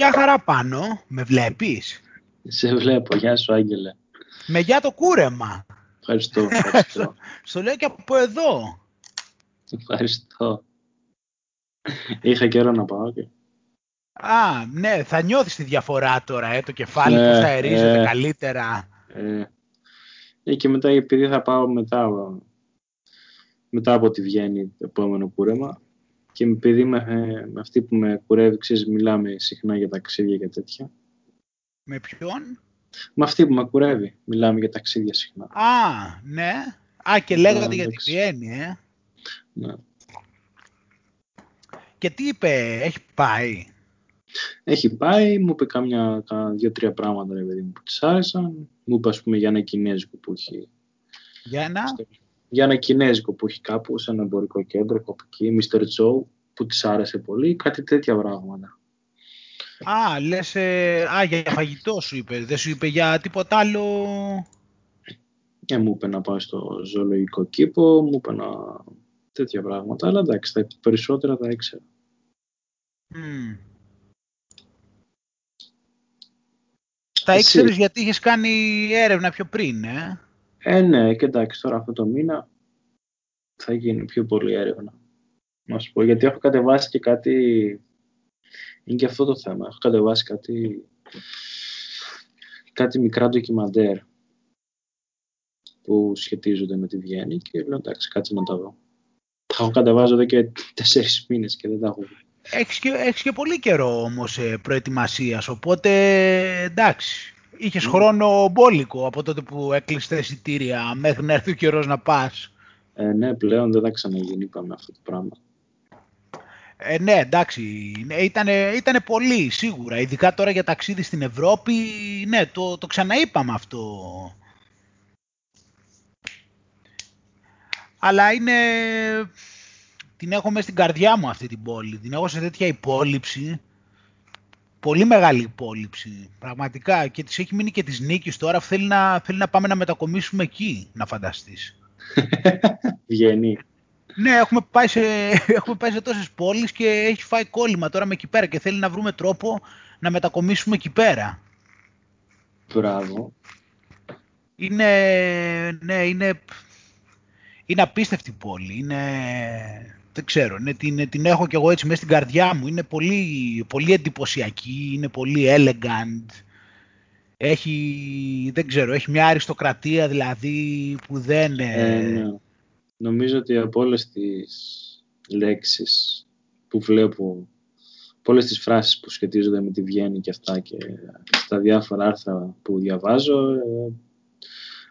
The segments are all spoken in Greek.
Ποια χαρά πάνω, με βλέπεις; Σε βλέπω, γεια σου Άγγελε. Με για το κούρεμα. Ευχαριστώ, ευχαριστώ. Στο λέω και από εδώ. ευχαριστώ. Είχα καιρό να πάω και... Α, ναι, θα νιώθεις τη διαφορά τώρα, ε, το κεφάλι Ναι, που θα ερίζεται ε. καλύτερα. Ε, ε, και μετά επειδή θα πάω μετά, μετά από τη Βιέννη το επόμενο κούρεμα και επειδή με, ε, με αυτή που με κουρεύει, ξέρεις, μιλάμε συχνά για ταξίδια και τέτοια. Με ποιον; Με αυτή που με κουρεύει, μιλάμε για ταξίδια συχνά. Α, ναι. Α, και λέγατε για τη εντάξει. Βιέννη, ε. Ναι. Και τι είπε, έχει πάει; Έχει πάει, μου είπε κάμια κα- δύο-τρία πράγματα ρε παιδί μου, που της άρεσαν. Μου είπε ας πούμε για ένα κινέζικο που έχει Για ένα; Για ένα κινέζικο που έχει κάπου σε ένα εμπορικό κέντρο, κάπου εκεί, Mr. Joe, που της άρεσε πολύ, κάτι τέτοια πράγματα. Α, λες, ε, α, για φαγητό σου είπε. Δεν σου είπε για τίποτα άλλο; Ε, μου είπε να πάω στο ζωολογικό κήπο, μου είπε να... τέτοια πράγματα, αλλά εντάξει, τα περισσότερα τα ήξερα. Μμ. Τα Εσύ; ήξερες γιατί είχες κάνει έρευνα πιο πριν, ε; Ε, ναι, και εντάξει, τώρα αυτό το μήνα θα γίνει πιο πολύ έρευνα. Να σου πω, γιατί έχω κατεβάσει και κάτι... Είναι και αυτό το θέμα. Έχω κατεβάσει κάτι... κάτι μικρά ντοκιμαντέρ που σχετίζονται με τη Βιέννη και λέω εντάξει, κάτσε να τα δω. Τα έχω κατεβάσει εδώ και τέσσερις μήνες και δεν τα έχω δει. Έχεις και, έχεις και πολύ καιρό όμως ε, προετοιμασίας, οπότε εντάξει. Είχες χρόνο μπόλικο από τότε που έκλεισες τα εισιτήρια μέχρι να έρθει ο καιρός να πας. Ε, ναι, πλέον δεν θα ξαναγίνει, είπαμε αυτό το πράγμα. Ε, ναι, εντάξει, ήταν ήτανε πολύ σίγουρα, ειδικά τώρα για ταξίδι στην Ευρώπη, ναι, το, το ξαναείπαμε αυτό. Αλλά είναι, την έχω μέσα στην καρδιά μου αυτή την πόλη, την έχω σε τέτοια υπόλοιψη, πολύ μεγάλη υπόλοιψη, πραγματικά, και της έχει μείνει και της νίκης τώρα, θέλει να, θέλει να πάμε να μετακομίσουμε εκεί, να φανταστείς. Βγαίνει. Ναι, έχουμε πάει, σε, έχουμε πάει σε τόσες πόλεις και έχει φάει κόλλημα τώρα με εκεί πέρα και θέλει να βρούμε τρόπο να μετακομίσουμε εκεί πέρα. Μπράβο. Είναι, ναι, είναι, είναι απίστευτη πόλη. Είναι, δεν ξέρω, ναι, την, την έχω κι εγώ έτσι μέσα στην καρδιά μου. Είναι πολύ, πολύ εντυπωσιακή, είναι πολύ elegant. Έχει, δεν ξέρω, έχει μια αριστοκρατία δηλαδή που δεν... Ε, ναι. Νομίζω ότι από όλες τις λέξεις που βλέπω, από όλες τις φράσεις που σχετίζονται με τη Βιέννη και αυτά και στα διάφορα άρθρα που διαβάζω, ε,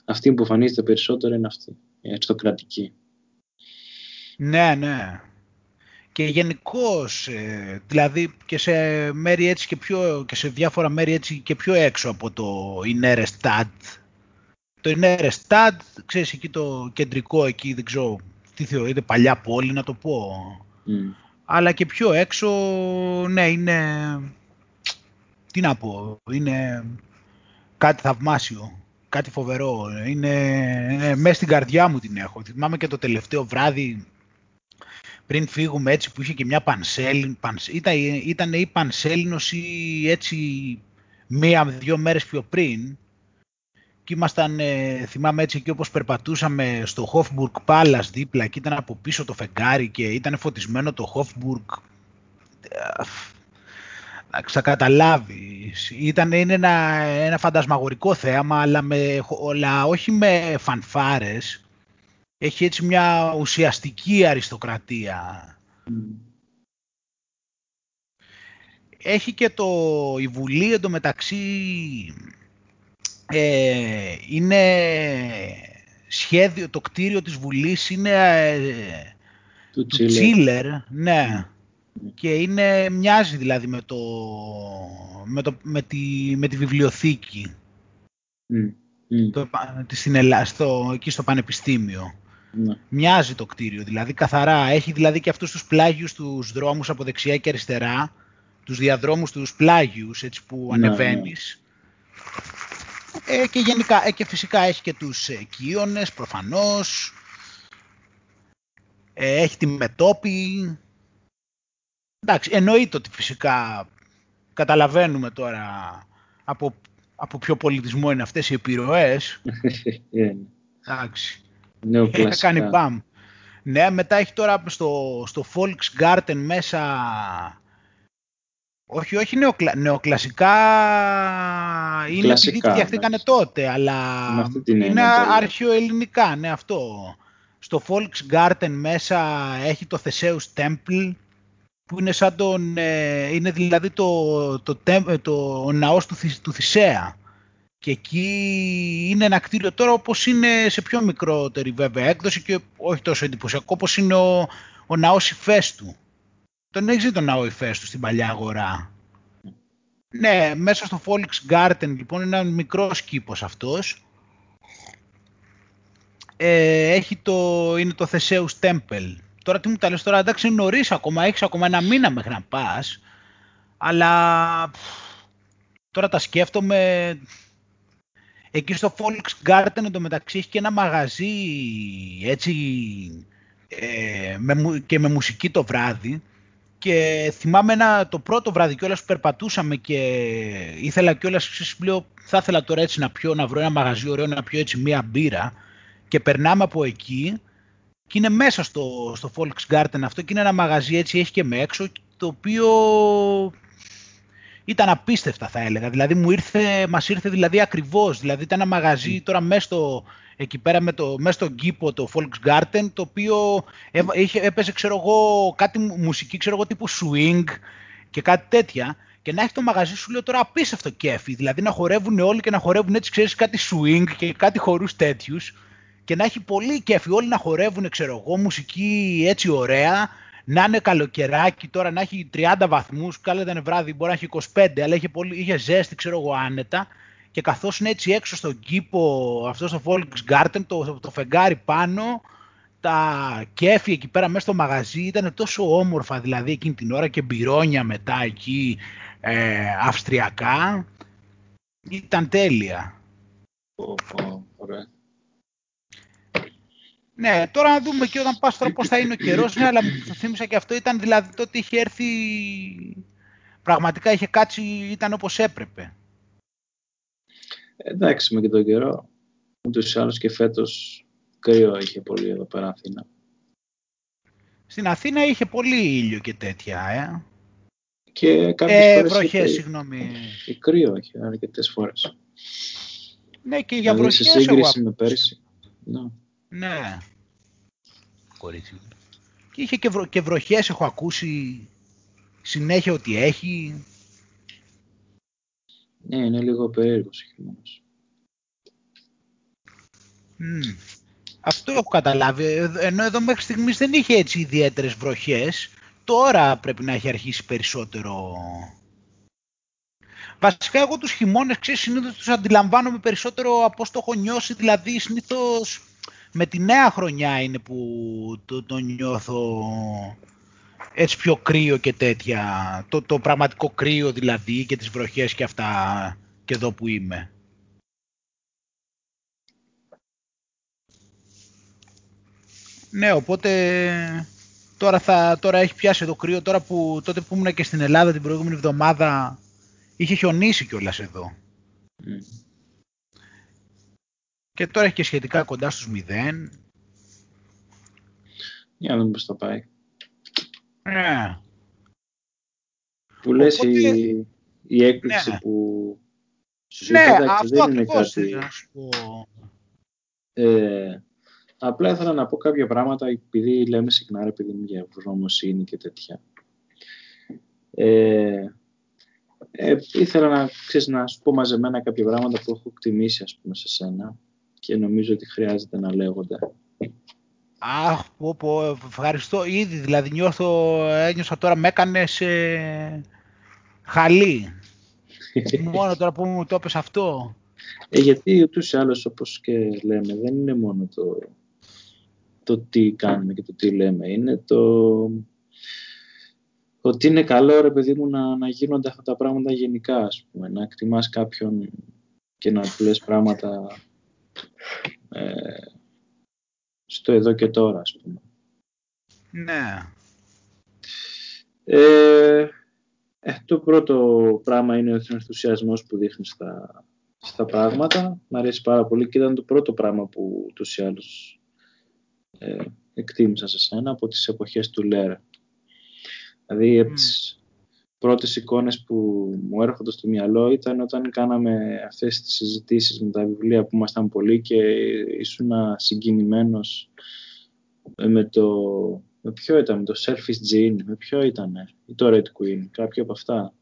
αυτή που εμφανίζεται περισσότερο είναι αυτή, η αριστοκρατική. Ναι, ναι. Και γενικώς, δηλαδή και σε μέρη έτσι και, πιο, και σε διάφορα μέρη έτσι και πιο έξω από το Ινέρε Στάντ. Το Ινέρε Στάντ, ξέρεις εκεί το κεντρικό εκεί, δεν ξέρω τι θεωρείται παλιά πόλη να το πω. Mm. Αλλά και πιο έξω, ναι, είναι, τι να πω, είναι κάτι θαυμάσιο, κάτι φοβερό. Είναι, είναι μέσα στην καρδιά μου την έχω. Θυμάμαι και το τελευταίο βράδυ πριν φύγουμε έτσι που είχε και μια πανσέλινο, ήταν, ήταν η πανσέλινος ή έτσι μία-δύο μέρες πιο πριν και ήμασταν, ε, θυμάμαι έτσι εκεί όπως περπατούσαμε στο Hofburg Palace δίπλα και ήταν από πίσω το φεγγάρι και ήταν φωτισμένο το Hofburg θα καταλάβεις. Ήταν, είναι ένα, ένα φαντασμαγορικό θέαμα αλλά, με, αλλά όχι με φανφάρες έχει έτσι μια ουσιαστική αριστοκρατία. Έχει και το, η Βουλή εντωμεταξύ ε, είναι σχέδιο, το κτίριο της Βουλής είναι ε, του, του Τσίλερ, ναι. Και είναι, μοιάζει δηλαδή με, το, με, το, με, τη, με τη βιβλιοθήκη. Mm. Mm. Το, στην Ελλάδα, στο, εκεί στο Πανεπιστήμιο. Ναι. Μοιάζει το κτίριο, δηλαδή καθαρά. Έχει δηλαδή και αυτούς τους πλάγιους τους δρόμους από δεξιά και αριστερά, τους διαδρόμους τους πλάγιους έτσι που Ναι, ανεβαίνεις. Ε, και γενικά, ε, και φυσικά έχει και τους ε, κύονες προφανώς. έχει τη μετόπη. Εντάξει, εννοείται ότι φυσικά καταλαβαίνουμε τώρα από, από ποιο πολιτισμό είναι αυτές οι επιρροές. Ε, Εντάξει. Νεοκλασικά. Κάνει μπαμ. Ναι, μετά έχει τώρα στο, στο Volksgarten μέσα... Όχι, όχι νεοκλα... νεοκλασικά είναι Κλασικά, επειδή φτιαχτήκανε εντάξει. τότε, αλλά Με αυτή την είναι έννοια το λέω. αρχαιοελληνικά, ναι αυτό. Στο Volksgarten μέσα έχει το Theseus Temple, που είναι σαν τον, ε, είναι δηλαδή το, το, τέμ- ε, το, ο ναός του, Θη- του Θησέα. Και εκεί είναι ένα κτίριο τώρα όπως είναι σε πιο μικρότερη βέβαια έκδοση και όχι τόσο εντυπωσιακό όπως είναι ο, ο ναός Ηφαίστου. Τον έχεις δει τον ναό Ηφαίστου στην παλιά αγορά; Ναι, μέσα στο Volksgarten λοιπόν είναι ένας μικρός κήπος αυτός. Ε, έχει το, είναι το Theseus Temple. Τώρα τι μου τα λες τώρα, εντάξει είναι νωρίς ακόμα, έχεις ακόμα ένα μήνα μέχρι να πας. Αλλά πφ, τώρα τα σκέφτομαι, εκεί στο Volksgarten εντωμεταξύ έχει και ένα μαγαζί έτσι ε, με, μου- και με μουσική το βράδυ. Και θυμάμαι ένα, το πρώτο βράδυ κιόλας που περπατούσαμε και ήθελα κιόλας, ξέρεις, λέω, θα ήθελα τώρα έτσι να πιω, να βρω ένα μαγαζί ωραίο, να πιω έτσι μία μπύρα. Και περνάμε από εκεί και είναι μέσα στο, στο Volksgarten αυτό και είναι ένα μαγαζί έτσι, έχει και με έξω, το οποίο ήταν απίστευτα θα έλεγα. Δηλαδή μου ήρθε, μας ήρθε δηλαδή ακριβώς. Δηλαδή ήταν ένα μαγαζί τώρα μέσα στο, εκεί πέρα με το, μέσα στον κήπο το Volksgarten το οποίο έβα- είχε, έπαιζε ξέρω εγώ κάτι μου- μουσική ξέρω εγώ τύπου swing και κάτι τέτοια και να έχει το μαγαζί σου λέω τώρα απίστευτο κέφι. Δηλαδή να χορεύουν όλοι και να χορεύουν έτσι ξέρεις κάτι swing και κάτι χορούς τέτοιους και να έχει πολύ κέφι όλοι να χορεύουν ξέρω εγώ μουσική έτσι ωραία να είναι καλοκαιράκι τώρα να έχει 30 βαθμούς, καλά ήταν βράδυ, μπορεί να έχει 25, αλλά είχε, πολύ, είχε ζέστη, ξέρω εγώ, άνετα. Και καθώς είναι έτσι έξω στον κήπο, αυτό στο Volksgarten, το, το φεγγάρι πάνω, τα κέφι εκεί πέρα μέσα στο μαγαζί ήταν τόσο όμορφα δηλαδή εκείνη την ώρα και μπυρόνια μετά εκεί ε, αυστριακά. Ήταν τέλεια. Πω, πω, ωραία. Ναι, τώρα να δούμε και όταν πας τώρα πώς θα είναι ο καιρός, ναι, αλλά μου το θύμισα και αυτό ήταν δηλαδή τότε είχε έρθει, πραγματικά είχε κάτσει, ήταν όπως έπρεπε. Εντάξει, με και τον καιρό. Ούτως ή άλλως και φέτος κρύο είχε πολύ εδώ πέρα Αθήνα. Στην Αθήνα είχε πολύ ήλιο και τέτοια, ε. Και κάποιες Ε, φορές βροχές, είχε, συγγνώμη. είχε κρύο είχε αρκετές φορές. Ναι, και για δηλαδή σε βροχές εγώ σύγκριση με άκουσα. πέρσι. Ναι. Ναι. Κορίτσι μου. Και είχε και, βρο, και βροχές, έχω ακούσει συνέχεια ότι έχει. ναι, είναι λίγο περίεργος ο χειμώνας. Μμ. Αυτό έχω καταλάβει. Ε, Ενώ εδώ μέχρι στιγμής δεν είχε έτσι ιδιαίτερες βροχές. Τώρα πρέπει να έχει αρχίσει περισσότερο. Βασικά εγώ τους χειμώνες, ξέρεις, συνήθως τους αντιλαμβάνομαι περισσότερο από όσο το έχω νιώσει. Δηλαδή συνήθως με τη νέα χρονιά είναι που το, το νιώθω έτσι πιο κρύο και τέτοια. Το, το πραγματικό κρύο δηλαδή και τις βροχές και αυτά και εδώ που είμαι. Ναι, οπότε τώρα, θα, τώρα έχει πιάσει το κρύο. Τώρα που τότε που ήμουν και στην Ελλάδα την προηγούμενη εβδομάδα είχε χιονίσει κιόλας εδώ. Μμ. Και τώρα έχει και σχετικά κοντά στους 0. Για να δούμε πώς θα πάει. Ε, Που λες Οπότε- η, η έκπληξη Ναι. που σου ναι, είπα, εντάξει, αυτό δεν είναι ακριβώς κάτι... ήθελα να σου πω. Ε, απλά ήθελα να πω κάποια πράγματα επειδή λέμε συχνά ρε παιδί μου για ευγνωμοσύνη και τέτοια. Ε, ε, ήθελα να, ξέρεις, να σου πω μαζεμένα κάποια πράγματα που έχω εκτιμήσει ας πούμε σε σένα και νομίζω ότι χρειάζεται να λέγονται. Αχ, πω, πω, ευχαριστώ ήδη. Δηλαδή νιώθω, ένιωσα τώρα με έκανες χαλί. Μόνο τώρα που μου το έπες αυτό. Ε, γιατί ούτως ή άλλως όπως και λέμε δεν είναι μόνο το, το τι κάνουμε και το τι λέμε. Είναι το ότι είναι καλό ρε παιδί μου να, να γίνονται αυτά τα πράγματα γενικά ας πούμε. Να εκτιμάς κάποιον και να του λες πράγματα ε, στο εδώ και τώρα ας πούμε. Ναι. Ε, Ε, το πρώτο πράγμα είναι ο ενθουσιασμός που δείχνει στα, στα πράγματα. Μ' αρέσει πάρα πολύ και ήταν το πρώτο πράγμα που τους ή άλλους ε, εκτίμησα σε σένα από τις εποχές του Λέρα. Δηλαδή, mm. τις πρώτες εικόνες που μου έρχονται στο μυαλό ήταν όταν κάναμε αυτές τις συζητήσεις με τα βιβλία που ήμασταν πολλοί και ήσουν συγκινημένος με το... Με ποιο ήταν, με το Selfish Gene, με ποιο ήταν, ή το Red Queen, κάποιο από αυτά.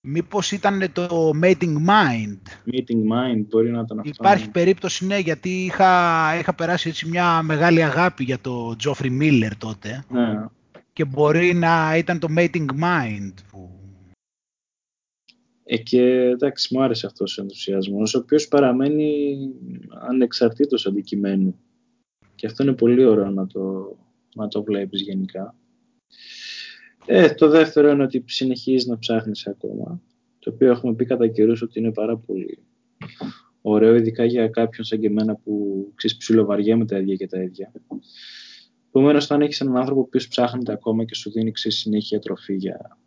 Μήπως ήταν το Mating Mind. Mating Mind, μπορεί να ήταν αυτό. Υπάρχει ναι. περίπτωση, ναι, γιατί είχα, είχα περάσει έτσι μια μεγάλη αγάπη για το Geoffrey Miller τότε. Ναι. Και μπορεί να ήταν το Mating Mind που... Ε, και εντάξει, μου άρεσε αυτός ο ενθουσιασμός, ο οποίος παραμένει ανεξαρτήτως αντικειμένου. Και αυτό είναι πολύ ωραίο να το, να το βλέπεις γενικά. Ε, το δεύτερο είναι ότι συνεχίζεις να ψάχνεις ακόμα, το οποίο έχουμε πει κατά καιρούς ότι είναι πάρα πολύ ωραίο, ειδικά για κάποιον σαν και εμένα που ξέρεις ψιλοβαριέμαι τα ίδια και τα ίδια. Επομένως, όταν έχεις έναν άνθρωπο που ψάχνεται ακόμα και σου δίνει ξέρεις, συνέχεια τροφή για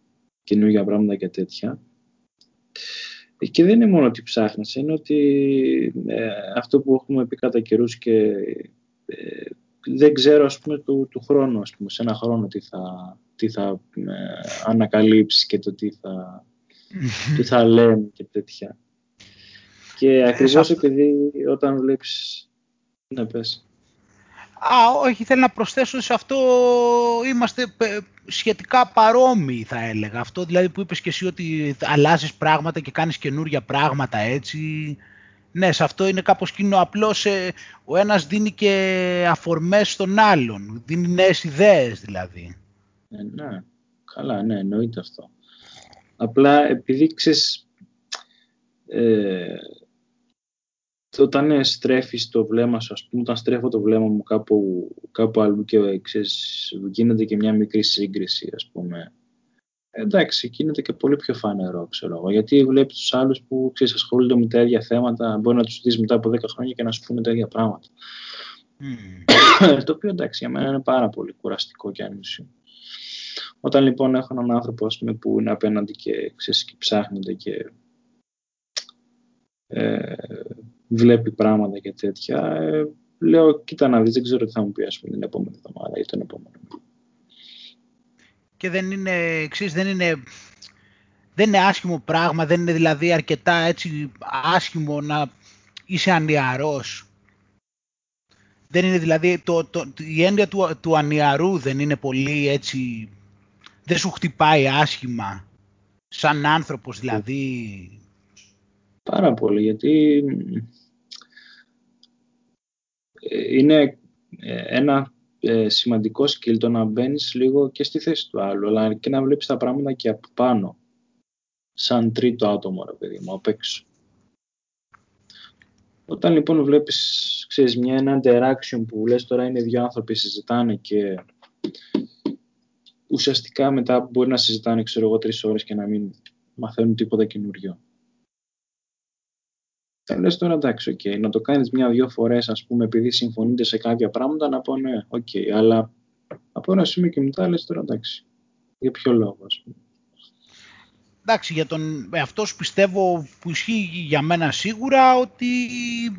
καινούργια πράγματα και τέτοια. Ε, και δεν είναι μόνο ότι ψάχνεις, είναι ότι ε, αυτό που έχουμε πει κατά καιρούς και ε, δεν ξέρω ας πούμε του, του χρόνου, ας πούμε, σε ένα χρόνο τι θα, τι θα ε, ανακαλύψεις και το τι θα, τι θα λέμε και τέτοια. Και ε, ακριβώς επειδή όταν βλέπεις... Να πες. Α, όχι, θέλω να προσθέσω σε αυτό είμαστε σχετικά παρόμοιοι θα έλεγα. Αυτό δηλαδή που είπες και εσύ ότι αλλάζεις πράγματα και κάνεις καινούργια πράγματα έτσι. Ναι, σε αυτό είναι κάπως κοινό. Απλώς ε, ο ένας δίνει και αφορμές στον άλλον. Δίνει νέες ιδέες δηλαδή. Ε, ναι, καλά, ναι, εννοείται αυτό. Απλά επειδή ξέρεις, ε, όταν στρέφεις το βλέμμα σου, ας πούμε, όταν στρέφω το βλέμμα μου κάπου, κάπου αλλού και ξέρεις, γίνεται και μια μικρή σύγκριση, ας πούμε, εντάξει, γίνεται και πολύ πιο φανερό, ξέρω εγώ. Γιατί βλέπεις τους άλλους που ξέρεις, ασχολούνται με τα ίδια θέματα, μπορεί να τους δεις μετά από 10 χρόνια και να σου πούνε τα ίδια πράγματα. Mm. το οποίο εντάξει, για μένα είναι πάρα πολύ κουραστικό και άνισιο. Όταν λοιπόν έχω έναν άνθρωπο πούμε, που είναι απέναντι και, ξέρεις, και ψάχνεται και ε, βλέπει πράγματα και τέτοια, ε, λέω κοίτα να δεις, δεν ξέρω τι θα μου πει ας πούμε, την επόμενη εβδομάδα ή τον επόμενο και δεν είναι, εξής, δεν είναι, δεν είναι άσχημο πράγμα, δεν είναι δηλαδή αρκετά έτσι άσχημο να είσαι ανιαρός. Δεν είναι δηλαδή, το, το, η έννοια του, του ανιαρού δεν είναι πολύ έτσι, δεν σου χτυπάει άσχημα, σαν άνθρωπος δηλαδή. Πάρα πολύ, γιατί ε, είναι ε, ένα ε, σημαντικό skill το να μπαίνεις λίγο και στη θέση του άλλου, αλλά και να βλέπεις τα πράγματα και από πάνω, σαν τρίτο άτομο, ρε παιδί μου, απ' έξω. Όταν λοιπόν βλέπεις, ξέρεις, μια ένα interaction που λες τώρα είναι δύο άνθρωποι συζητάνε και ουσιαστικά μετά μπορεί να συζητάνε, ξέρω εγώ, τρεις ώρες και να μην μαθαίνουν τίποτα καινούριο. Θα λες τώρα εντάξει, okay, να το κάνεις μια-δυο φορές ας πούμε επειδή συμφωνείτε σε κάποια πράγματα να πω ναι, OK, okay, αλλά από ένα σημείο και μετά λες τώρα εντάξει, για ποιο λόγο ας πούμε. Εντάξει, για τον εαυτό σου πιστεύω που ισχύει για μένα σίγουρα ότι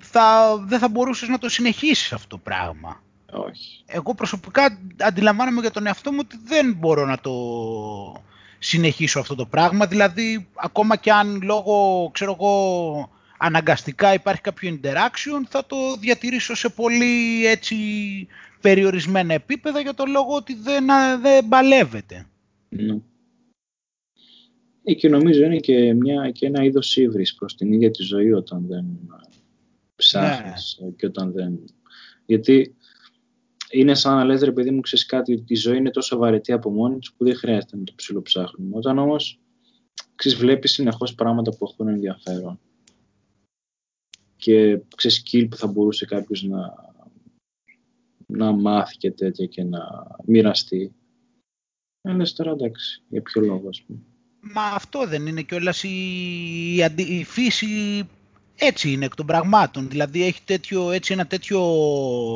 θα, δεν θα μπορούσες να το συνεχίσεις αυτό το πράγμα. Όχι. Εγώ προσωπικά αντιλαμβάνομαι για τον εαυτό μου ότι δεν μπορώ να το συνεχίσω αυτό το πράγμα. Δηλαδή, ακόμα και αν λόγω, ξέρω εγώ, αναγκαστικά υπάρχει κάποιο interaction, θα το διατηρήσω σε πολύ έτσι περιορισμένα επίπεδα για το λόγο ότι δεν, δεν παλεύεται. Ναι. Ε, και νομίζω είναι και, μια, και ένα είδος ύβρις προς την ίδια τη ζωή όταν δεν ψάχνεις ναι. και όταν δεν... Γιατί είναι σαν να λες ρε παιδί μου ξέρεις κάτι ότι η ζωή είναι τόσο βαρετή από μόνη της που δεν χρειάζεται να το ψιλοψάχνουμε. Όταν όμως ξέρεις, βλέπεις συνεχώς πράγματα που έχουν ενδιαφέρον και ξέρεις skill που θα μπορούσε κάποιος να, να μάθει και τέτοια και να μοιραστεί. Ε, λες τώρα εντάξει, για ποιο λόγο ας πούμε. Μα αυτό δεν είναι κιόλας η, η, η φύση έτσι είναι εκ των πραγμάτων. Δηλαδή έχει τέτοιο, έτσι ένα τέτοιο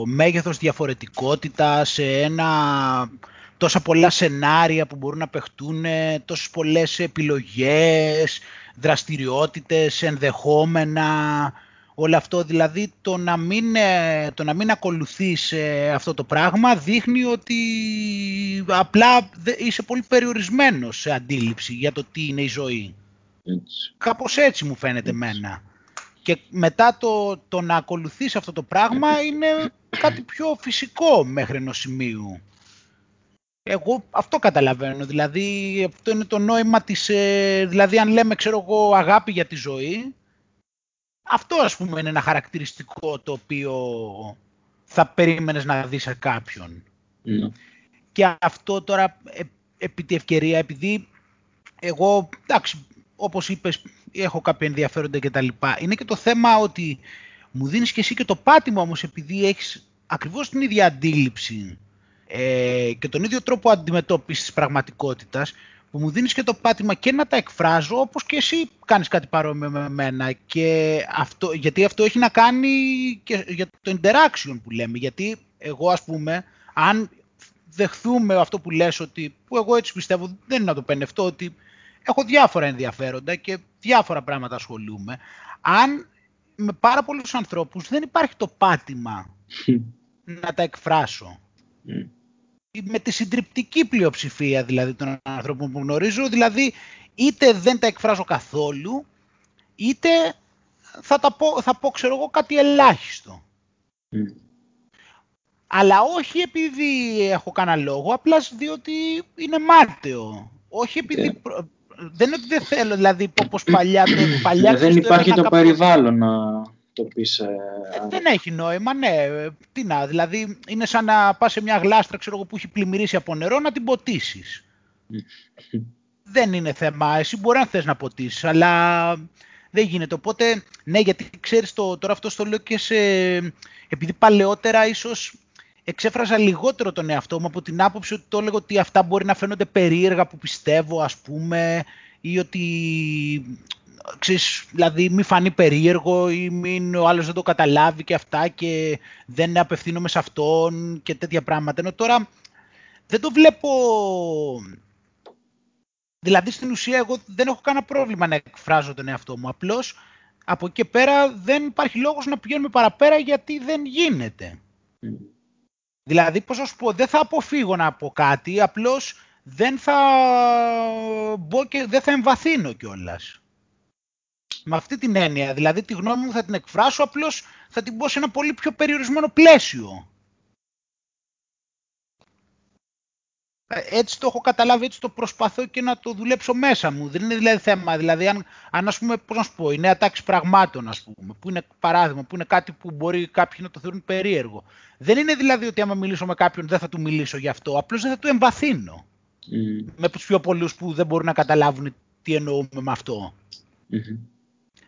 μέγεθος διαφορετικότητας σε ένα τόσα πολλά σενάρια που μπορούν να παιχτούν, τόσες πολλές επιλογές, δραστηριότητες, ενδεχόμενα, όλο αυτό. Δηλαδή το να μην, ε, το να μην ακολουθείς ε, αυτό το πράγμα δείχνει ότι απλά είσαι πολύ περιορισμένος σε αντίληψη για το τι είναι η ζωή. Έτσι. Κάπως έτσι μου φαίνεται εμένα. Και μετά το, το να ακολουθείς αυτό το πράγμα είναι κάτι πιο φυσικό μέχρι ενός σημείου. Εγώ αυτό καταλαβαίνω, δηλαδή αυτό είναι το νόημα της, ε, δηλαδή αν λέμε ξέρω εγώ αγάπη για τη ζωή, αυτό ας πούμε είναι ένα χαρακτηριστικό το οποίο θα περίμενες να δεις σε κάποιον. Ναι. Και αυτό τώρα ε, επί τη ευκαιρία, επειδή εγώ, εντάξει, όπως είπες, έχω κάποια ενδιαφέροντα και τα λοιπά, είναι και το θέμα ότι μου δίνεις και εσύ και το πάτημα όμως επειδή έχεις ακριβώς την ίδια αντίληψη ε, και τον ίδιο τρόπο αντιμετώπισης της πραγματικότητας που μου δίνεις και το πάτημα και να τα εκφράζω όπως και εσύ κάνεις κάτι παρόμοιο με μένα. Και αυτό, γιατί αυτό έχει να κάνει και για το interaction που λέμε. Γιατί εγώ ας πούμε αν δεχθούμε αυτό που λες ότι που εγώ έτσι πιστεύω δεν είναι να το πενευτώ ότι έχω διάφορα ενδιαφέροντα και διάφορα πράγματα ασχολούμαι. Αν με πάρα πολλούς ανθρώπους δεν υπάρχει το πάτημα να τα εκφράσω με τη συντριπτική πλειοψηφία δηλαδή των ανθρώπων που γνωρίζω, δηλαδή είτε δεν τα εκφράζω καθόλου, είτε θα, τα πω, θα πω ξέρω εγώ κάτι ελάχιστο. Αλλά όχι επειδή έχω κανένα λόγο, απλάς διότι είναι μάρτεο. Όχι επειδή... Ε. Δεν είναι ότι δεν θέλω, δηλαδή όπως παλιά... Το, παλιά δεν υπάρχει το περιβάλλον να το πεις... Ε, ε, δεν έχει νόημα, ναι. Τι να, δηλαδή είναι σαν να πας σε μια γλάστρα ξέρω εγώ, που έχει πλημμυρίσει από νερό να την ποτίσεις. δεν είναι θέμα. Εσύ μπορεί να θες να ποτίσεις, αλλά δεν γίνεται. Οπότε, ναι, γιατί ξέρεις το, τώρα αυτό το λέω και σε... Επειδή παλαιότερα ίσως εξέφρασα λιγότερο τον εαυτό μου από την άποψη ότι το έλεγα ότι αυτά μπορεί να φαίνονται περίεργα που πιστεύω, ας πούμε, ή ότι ξέρεις, δηλαδή μη φανεί περίεργο ή μην ο άλλος δεν το καταλάβει και αυτά και δεν απευθύνομαι σε αυτόν και τέτοια πράγματα. Ενώ τώρα δεν το βλέπω... Δηλαδή στην ουσία εγώ δεν έχω κανένα πρόβλημα να εκφράζω τον εαυτό μου. Απλώς από εκεί και πέρα δεν υπάρχει λόγος να πηγαίνουμε παραπέρα γιατί δεν γίνεται. Δηλαδή, πώς να σου πω, δεν θα αποφύγω να πω κάτι, απλώς δεν θα μπω και δεν θα εμβαθύνω κιόλας με αυτή την έννοια. Δηλαδή τη γνώμη μου θα την εκφράσω, απλώς θα την πω σε ένα πολύ πιο περιορισμένο πλαίσιο. Ε, έτσι το έχω καταλάβει, έτσι το προσπαθώ και να το δουλέψω μέσα μου. Δεν είναι δηλαδή θέμα, δηλαδή αν, αν ας πούμε, πώς να σου πω, η νέα τάξη πραγμάτων, ας πούμε, που είναι παράδειγμα, που είναι κάτι που μπορεί κάποιοι να το θεωρούν περίεργο. Δεν είναι δηλαδή ότι άμα μιλήσω με κάποιον δεν θα του μιλήσω γι' αυτό, απλώς δεν θα του εμβαθύνω. Mm. Με τους πιο πολλούς που δεν μπορούν να καταλάβουν τι εννοούμε με αυτό. Mm-hmm.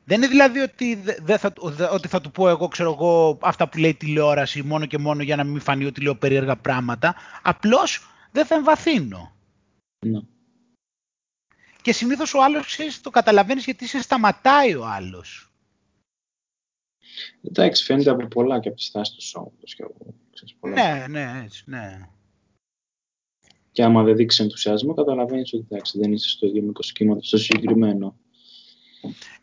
Δεν είναι δηλαδή ότι, δεν θα, ότι θα του πω εγώ, ξέρω εγώ, αυτά που λέει τηλεόραση μόνο και μόνο για να μην φανεί ότι λέω περίεργα πράγματα. Απλώς δεν θα εμβαθύνω. Ναι. Και συνήθως ο άλλος, ξέρεις, το καταλαβαίνεις γιατί σε σταματάει ο άλλος. Εντάξει, φαίνεται από πολλά και από τη στάση του σώματος. Και από, ξέρεις, πολλά. Ναι, ναι, έτσι, ναι. Και άμα δεν δείξει ενθουσιασμό, καταλαβαίνεις ότι εντάξει, δεν είσαι στο ίδιο μήκος κύματος, στο συγκεκριμένο.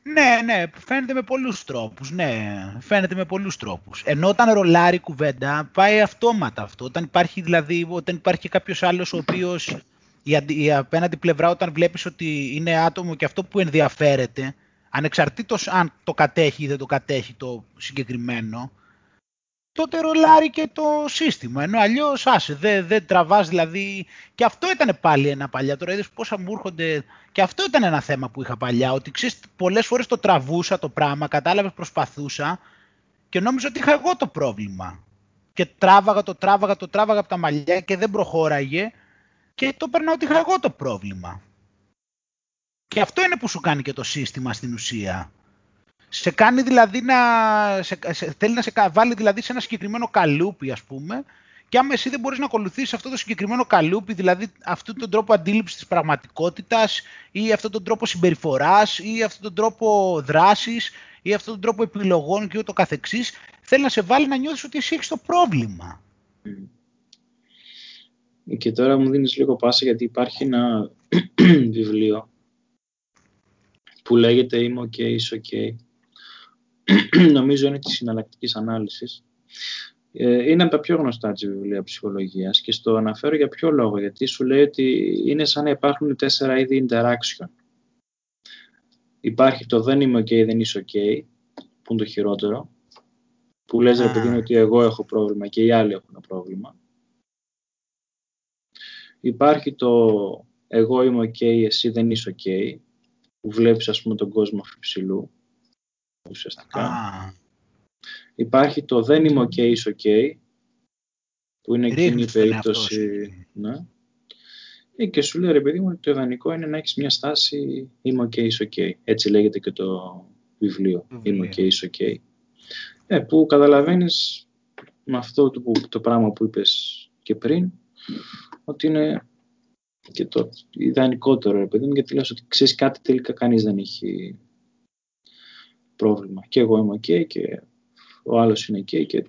Ναι, ναι, φαίνεται με πολλούς τρόπους, ναι, φαίνεται με πολλούς τρόπους. Ενώ όταν ρολάρει η κουβέντα πάει αυτόματα αυτό. Όταν υπάρχει δηλαδή, όταν υπάρχει κάποιος άλλος ο οποίος η, η απέναντι πλευρά όταν βλέπεις ότι είναι άτομο και αυτό που ενδιαφέρεται, ανεξαρτήτως αν το κατέχει ή δεν το κατέχει το συγκεκριμένο, τότε ρολάρει και το σύστημα. Ενώ αλλιώς άσε, δεν δε τραβάς δηλαδή. Και αυτό ήταν πάλι ένα παλιά. Τώρα είδες πόσα μου έρχονται. Και αυτό ήταν ένα θέμα που είχα παλιά. Ότι ξέρεις, πολλές φορές το τραβούσα το πράγμα, κατάλαβες, προσπαθούσα και νόμιζα ότι είχα εγώ το πρόβλημα. Και τράβαγα, το τράβαγα, το τράβαγα από τα μαλλιά και δεν προχώραγε. Και το περνάω ότι είχα εγώ το πρόβλημα. Και αυτό είναι που σου κάνει και το σύστημα στην ουσία. Σε κάνει δηλαδή να. Σε, θέλει να σε βάλει δηλαδή σε ένα συγκεκριμένο καλούπι, ας πούμε, και άμα εσύ δεν μπορείς να ακολουθήσεις αυτό το συγκεκριμένο καλούπι, δηλαδή αυτόν τον τρόπο αντίληψης της πραγματικότητας ή αυτόν τον τρόπο συμπεριφοράς ή αυτόν τον τρόπο δράσης ή αυτόν τον τρόπο επιλογών και ούτω καθεξής, θέλει να σε βάλει να νιώθεις ότι εσύ έχεις το πρόβλημα. Και τώρα μου δίνεις λίγο πάσα γιατί υπάρχει ένα βιβλίο που λέγεται «Είμαι ok, είσαι ok». Νομίζω είναι της συναλλακτικής ανάλυσης. Ε, είναι από τα πιο γνωστά της βιβλία ψυχολογίας και στο αναφέρω για ποιο λόγο, γιατί σου λέει ότι είναι σαν να υπάρχουν τέσσερα είδη interaction. Υπάρχει το «δεν είμαι ok, δεν είσαι ok», που είναι το χειρότερο, που λες ρε παιδί ότι εγώ έχω πρόβλημα και οι άλλοι έχουν πρόβλημα. Υπάρχει το εγώ είμαι ok, εσύ δεν είσαι ok, που βλέπεις ας πούμε τον κόσμο αφιψηλού, ουσιαστικά. Υπάρχει το δεν είμαι ok, είσαι ok, που είναι εκείνη η περίπτωση. Ναι. Ε, και σου λέει ρε παιδί μου ότι το ιδανικό είναι να έχεις μια στάση είμαι ok, είσαι ok. Έτσι λέγεται και το βιβλίο, είμαι ok, είσαι ok. Ε, που καταλαβαίνεις με αυτό το, το πράγμα που είπες και πριν, ότι είναι και το ιδανικότερο, παιδί μου, γιατί λες ότι ξέρεις κάτι τελικά κανείς δεν έχει πρόβλημα. Και εγώ είμαι ok και ο άλλος είναι ok και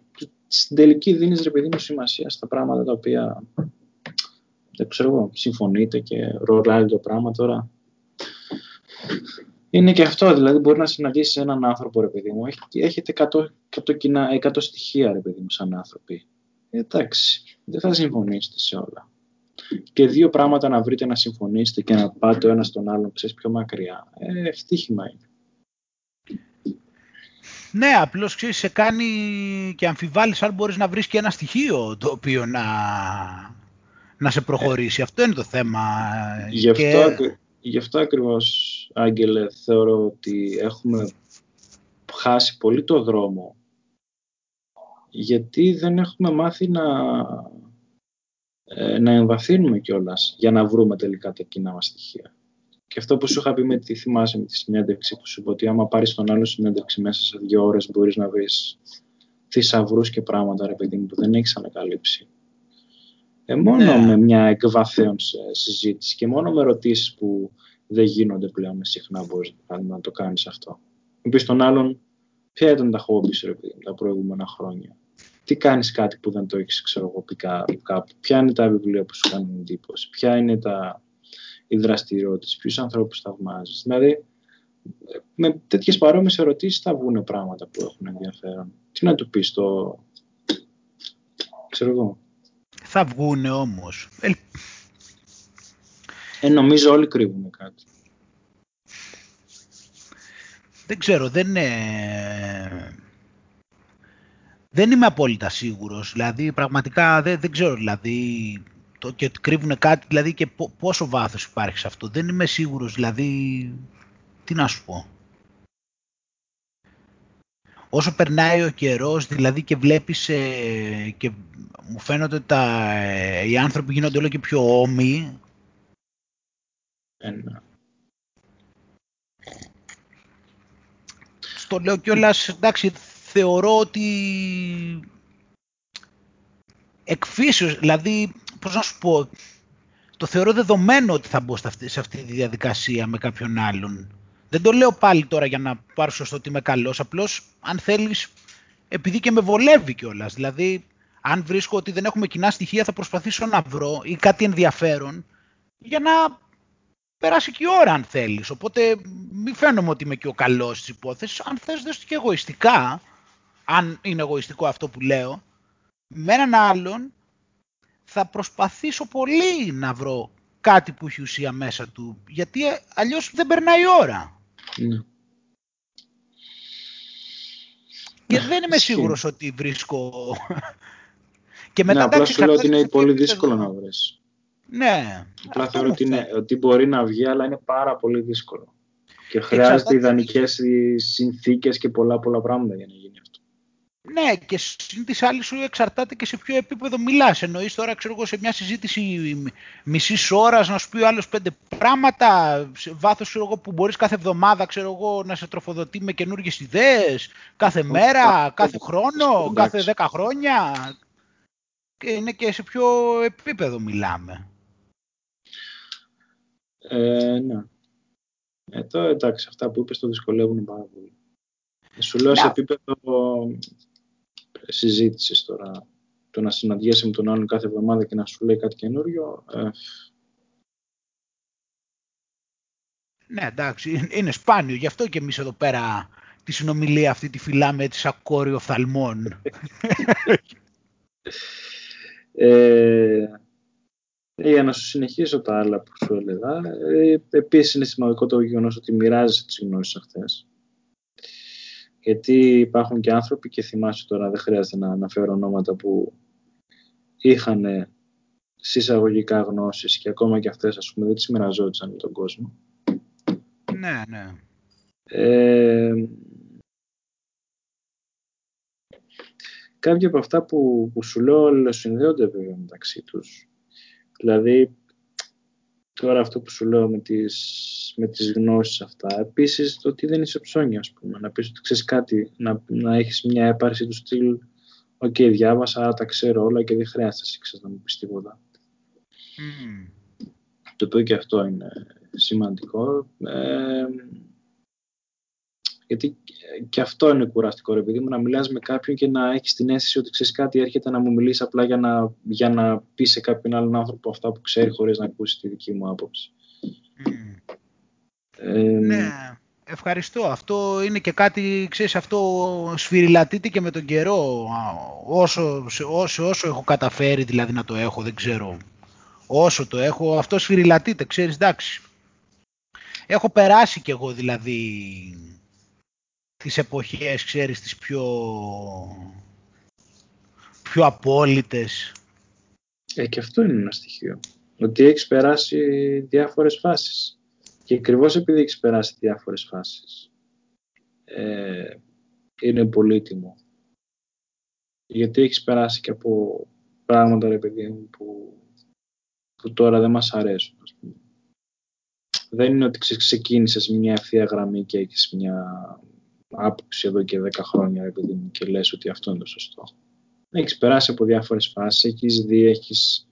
στην τελική δίνεις ρε παιδί μου σημασία στα πράγματα τα οποία δεν ξέρω εγώ, συμφωνείτε και ρολάει το πράγμα τώρα. Είναι και αυτό, δηλαδή μπορεί να συναντήσεις έναν άνθρωπο, ρε παιδί μου, έχετε 100, 100, κοινά, 100 στοιχεία, ρε παιδί μου, σαν άνθρωποι. Εντάξει, δεν θα συμφωνήσετε σε όλα. Και δύο πράγματα να βρείτε να συμφωνήσετε και να πάτε ο ένας στον άλλον, ξέρεις πιο μακριά. Ε, ευτύχημα είναι. Ναι, απλώς ξέρεις, σε κάνει και αμφιβάλλεις αν μπορείς να βρεις και ένα στοιχείο το οποίο να, να σε προχωρήσει. Αυτό είναι το θέμα. Γι' αυτό, και... γι αυτό ακριβώς, Άγγελε, θεωρώ ότι έχουμε χάσει πολύ το δρόμο γιατί δεν έχουμε μάθει να, ε, να εμβαθύνουμε κιόλας για να βρούμε τελικά τα κοινά μας στοιχεία. Και αυτό που σου είχα πει με τη θυμάσαι με τη συνέντευξη που σου είπα ότι άμα πάρεις τον άλλο συνέντευξη μέσα σε δύο ώρες μπορείς να βρεις θησαυρούς και πράγματα ρε παιδί μου που δεν έχεις ανακαλύψει. Ε, μόνο ναι. με μια εκβαθέων συζήτηση και μόνο με ερωτήσεις που δεν γίνονται πλέον συχνά μπορεί να το κάνεις αυτό. Μου πεις τον άλλον, ποια ήταν τα χόμπι σου τα προηγούμενα χρόνια; Τι κάνεις κάτι που δεν το έχεις ξέρω εγώ πει κάπου; Ποια είναι τα βιβλία που σου κάνουν εντύπωση; Ποια είναι τα, οι δραστηριότητες. Ποιους ανθρώπους θαυμάζεις. Δηλαδή, με τέτοιες παρόμοιες ερωτήσεις θα βγουν πράγματα που έχουν ενδιαφέρον. Τι να του πεις το. ξέρω εγώ. Θα βγουν όμως. Ε, ε, νομίζω όλοι κρύβουν κάτι. Δεν ξέρω, δεν είναι... Δεν είμαι απόλυτα σίγουρος. Δηλαδή, πραγματικά δεν, δεν ξέρω, δηλαδή, το, και κρύβουν κάτι, δηλαδή, και πόσο βάθος υπάρχει σε αυτό. Δεν είμαι σίγουρος, δηλαδή, τι να σου πω όσο περνάει ο καιρός, δηλαδή και βλέπεις ε, και μου φαίνεται ότι τα, ε, οι άνθρωποι γίνονται όλο και πιο όμοιοι. Ένα. Στο λέω κιόλας, εντάξει, θεωρώ ότι εκφύσεως, δηλαδή, πώς να σου πω, το θεωρώ δεδομένο ότι θα μπω σε αυτή τη διαδικασία με κάποιον άλλον. Δεν το λέω πάλι τώρα για να πάρω σωστό ότι είμαι καλός, απλώς αν θέλεις, επειδή και με βολεύει κιόλας. Δηλαδή, αν βρίσκω ότι δεν έχουμε κοινά στοιχεία, θα προσπαθήσω να βρω ή κάτι ενδιαφέρον για να περάσει και η ώρα αν θέλεις. Οπότε μην φαίνομαι ότι είμαι και ο καλός της υπόθεσης. Αν θες δες και εγωιστικά, αν είναι εγωιστικό αυτό που λέω, με έναν άλλον θα προσπαθήσω πολύ να βρω κάτι που έχει ουσία μέσα του, γιατί αλλιώς δεν περνάει η ώρα. Ναι. Και δεν είμαι σίγουρος ότι βρίσκω. και μετά, ναι, απλά σου λέω ότι είναι πολύ δύσκολο να βρεις. Ναι. Απλά θεωρώ ότι, ότι μπορεί να βγει, αλλά είναι πάρα πολύ δύσκολο. Και χρειάζεται ιδανικές συνθήκες και πολλά πολλά πράγματα για να γίνει αυτό. Ναι, και συν της άλλης σου εξαρτάται και σε ποιο επίπεδο μιλάς. Εννοείς τώρα, ξέρω εγώ, σε μια συζήτηση μισής ώρας να σου πει ο άλλος πέντε πράγματα, σε βάθος που μπορείς κάθε εβδομάδα ξέρω εγώ, να σε τροφοδοτεί με καινούργιες ιδέες, κάθε μέρα, κάθε χρόνο, κάθε δέκα χρόνια. Και είναι και σε ποιο επίπεδο μιλάμε. Ε, ναι. Ε, εντάξει, αυτά που είπες το δυσκολεύουν πάρα πολύ. Σου λέω σε επίπεδο συζήτηση τώρα. το να συναντιέσαι με τον άλλον κάθε εβδομάδα και να σου λέει κάτι καινούριο, ε, Ναι, εντάξει, είναι σπάνιο. Γι' αυτό και εμείς εδώ πέρα τη συνομιλία αυτή τη φυλάμε έτσι σαν κόριο φθαλμών. ε, για να σου συνεχίσω τα άλλα που σου έλεγα, ε, επίσης είναι σημαντικό το γεγονός ότι μοιράζεσαι τις γνώσεις αυτές. Γιατί υπάρχουν και άνθρωποι και θυμάσαι τώρα, δεν χρειάζεται να αναφέρω ονόματα που είχαν συσσαγωγικά γνώσεις και ακόμα και αυτές ας πούμε δεν τις μοιραζόντουσαν με τον κόσμο. Ναι, ναι. Ε, κάποια από αυτά που, που σου λέω συνδέονται βέβαια μεταξύ τους. Δηλαδή, τώρα αυτό που σου λέω με τις, με τις γνώσεις αυτά, επίσης το ότι δεν είσαι ψώνιο, ας πούμε, να πεις ότι ξέρεις κάτι, να, να έχεις μια έπαρση του στυλ «OK, okay, διάβασα, τα ξέρω όλα και δεν χρειάζεται να μου πεις τίποτα». Μμ. Το οποίο και αυτό είναι σημαντικό. Ε, γιατί και αυτό είναι κουραστικό, ρε παιδί μου, να μιλάς με κάποιον και να έχεις την αίσθηση ότι ξέρεις κάτι, έρχεται να μου μιλήσει απλά για να, για να πει σε κάποιον άλλον άνθρωπο αυτά που ξέρει χωρίς να ακούσει τη δική μου άποψη. Ε, ναι, ευχαριστώ. Αυτό είναι και κάτι, ξέρεις, αυτό σφυριλατείται και με τον καιρό. Όσο, όσο, όσο έχω καταφέρει δηλαδή να το έχω, δεν ξέρω. Όσο το έχω, αυτό σφυριλατείται, ξέρεις, εντάξει. Έχω περάσει κι εγώ δηλαδή τις εποχές, ξέρεις, τις πιο, πιο απόλυτες. Ε, και αυτό είναι ένα στοιχείο. Ότι έχεις περάσει διάφορες φάσεις. Και ακριβώς επειδή έχεις περάσει διάφορες φάσεις, ε, είναι πολύτιμο. Γιατί έχεις περάσει και από πράγματα, ρε παιδί μου, που, που τώρα δεν μας αρέσουν, ας πούμε. Δεν είναι ότι ξεκίνησες μια ευθεία γραμμή και έχεις μια άποψη εδώ και 10 χρόνια επειδή μου και λες ότι αυτό είναι το σωστό. Έχεις περάσει από διάφορες φάσεις, έχεις δει, έχεις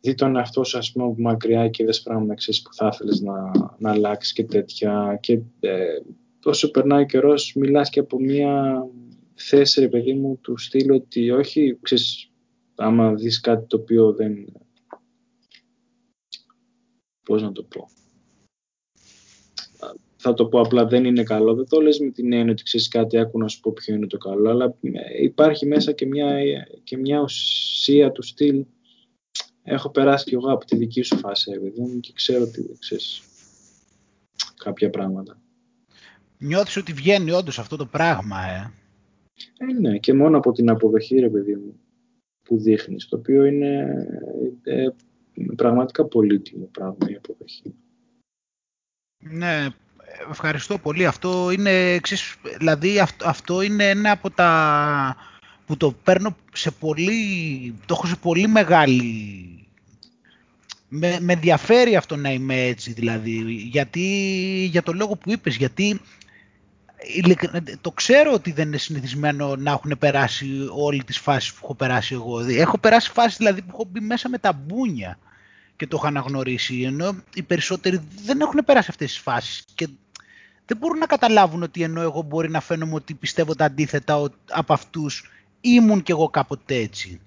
δει τον εαυτό σου ας πούμε από μακριά και δες πράγματα ξέρεις, που θα ήθελες να, να αλλάξεις και τέτοια και ε, όσο περνάει ο καιρός μιλάς και από μια θέση ρε παιδί μου του στείλω ότι όχι ξέρεις άμα δεις κάτι το οποίο δεν πώς να το πω θα το πω απλά δεν είναι καλό. Δεν το λες με την έννοια ότι ξέρεις κάτι, άκου να σου πω ποιο είναι το καλό, αλλά ε, υπάρχει μέσα και μια, και μια ουσία του στυλ. Έχω περάσει κι εγώ από τη δική σου φάση, παιδί μου, και ξέρω ότι ξέρεις κάποια πράγματα. Νιώθεις ότι βγαίνει όντως αυτό το πράγμα, ε; ε ναι, και μόνο από την αποδοχή, ρε παιδί μου, που δείχνεις, το οποίο είναι ε, πραγματικά πολύτιμο πράγμα η αποδοχή. Ναι, ευχαριστώ πολύ. Αυτό είναι, δηλαδή αυτό, είναι ένα από τα που το παίρνω σε πολύ, το έχω σε πολύ μεγάλη... Με, με ενδιαφέρει αυτό να είμαι έτσι δηλαδή, γιατί, για το λόγο που είπες, γιατί το ξέρω ότι δεν είναι συνηθισμένο να έχουν περάσει όλη τις φάσεις που έχω περάσει εγώ. Έχω περάσει φάσεις δηλαδή που έχω μπει μέσα με τα μπούνια και το έχω αναγνωρίσει, ενώ οι περισσότεροι δεν έχουν περάσει αυτές τις φάσεις και δεν μπορούν να καταλάβουν ότι ενώ εγώ μπορεί να φαίνομαι ότι πιστεύω τα αντίθετα από αυτούς, ήμουν κι εγώ κάποτε έτσι.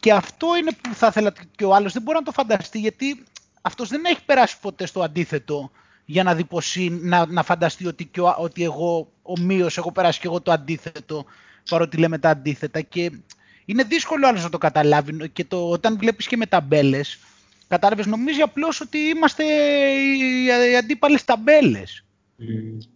Και αυτό είναι που θα ήθελα και ο άλλος δεν μπορεί να το φανταστεί, γιατί αυτός δεν έχει περάσει ποτέ στο αντίθετο για να, να, να φανταστεί ότι, και ο, ότι εγώ ομοίως έχω περάσει κι εγώ το αντίθετο, παρότι λέμε τα αντίθετα. Και είναι δύσκολο άλλος να το καταλάβει και το, όταν βλέπεις και με ταμπέλες, κατάλαβες, νομίζει απλώς ότι είμαστε οι αντίπαλες ταμπέλες. Mm.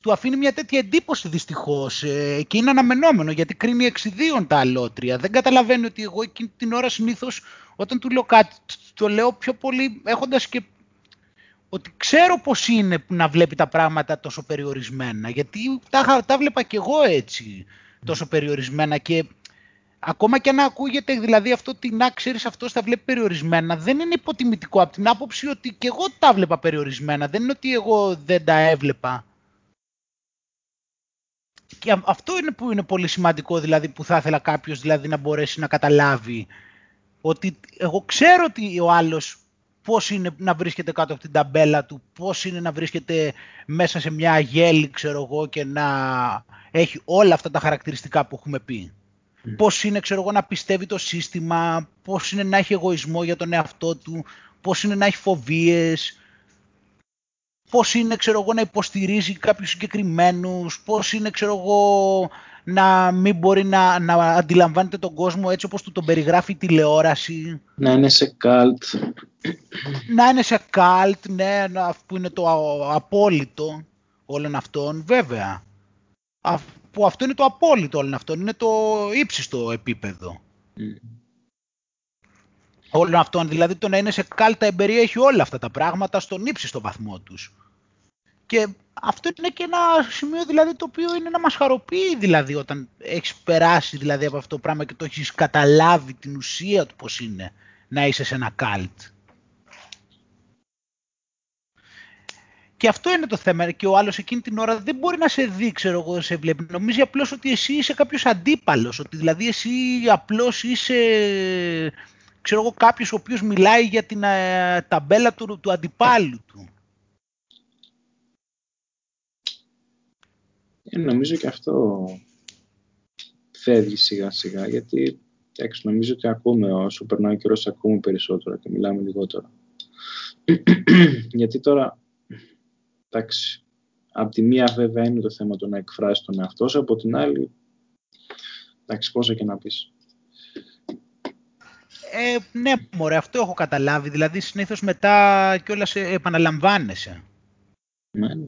Του αφήνει μια τέτοια εντύπωση δυστυχώς ε, και είναι αναμενόμενο γιατί κρίνει εξιδίων τα αλότρια. Δεν καταλαβαίνει ότι εγώ εκείνη την ώρα συνήθως όταν του λέω κάτι το λέω πιο πολύ έχοντας και ότι ξέρω πώς είναι να βλέπει τα πράγματα τόσο περιορισμένα γιατί τα, τα βλέπα κι εγώ έτσι τόσο περιορισμένα και ακόμα και να ακούγεται δηλαδή αυτό ότι να ξέρεις αυτός τα βλέπει περιορισμένα, δεν είναι υποτιμητικό από την άποψη ότι και εγώ τα βλέπα περιορισμένα. Δεν είναι ότι εγώ δεν τα έβλεπα. Και αυτό είναι που είναι πολύ σημαντικό δηλαδή που θα ήθελα κάποιος δηλαδή να μπορέσει να καταλάβει ότι εγώ ξέρω ότι ο άλλος πώς είναι να βρίσκεται κάτω από την ταμπέλα του, πώς είναι να βρίσκεται μέσα σε μια γέλη, ξέρω εγώ, και να έχει όλα αυτά τα χαρακτηριστικά που έχουμε πει. Mm. Πώς είναι, ξέρω εγώ, να πιστεύει το σύστημα, πώς είναι να έχει εγωισμό για τον εαυτό του, πώς είναι να έχει φοβίες, πώς είναι, ξέρω εγώ, να υποστηρίζει κάποιους συγκεκριμένους, πώς είναι, ξέρω εγώ, να μην μπορεί να, να αντιλαμβάνεται τον κόσμο έτσι όπως του τον περιγράφει η τηλεόραση. Να είναι σε καλτ. Να είναι σε καλτ, ναι, που είναι το απόλυτο όλων αυτών, βέβαια. Που αυτό είναι το απόλυτο όλων αυτών, είναι το ύψιστο επίπεδο. Mm. Όλων αυτών, δηλαδή το να είναι σε κάλτα εμπεριέχει όλα αυτά τα πράγματα στον ύψιστο βαθμό τους. Και αυτό είναι και ένα σημείο δηλαδή το οποίο είναι να μας χαροποιεί δηλαδή όταν έχεις περάσει δηλαδή από αυτό το πράγμα και το έχεις καταλάβει την ουσία του πώς είναι να είσαι σε ένα καλτ. Και αυτό είναι το θέμα. Και ο άλλος εκείνη την ώρα δεν μπορεί να σε δει, ξέρω εγώ, σε βλέπει. Νομίζει απλώς ότι εσύ είσαι κάποιος αντίπαλος. Ότι δηλαδή εσύ απλώς είσαι, ξέρω εγώ, κάποιος ο οποίος μιλάει για την ε, ταμπέλα του, του αντιπάλου του. Ε, νομίζω και αυτό φεύγει σιγά σιγά γιατί έξω, νομίζω ότι ακούμε όσο περνάει ο καιρός ακούμε περισσότερο και μιλάμε λιγότερο. γιατί τώρα, εντάξει, από τη μία βέβαια είναι το θέμα το να εκφράσεις τον εαυτό σου, από την άλλη, εντάξει, πόσο και να πεις. Ε, ναι, μωρέ, αυτό έχω καταλάβει. Δηλαδή, συνήθως μετά κιόλας επαναλαμβάνεσαι. Ναι, ναι.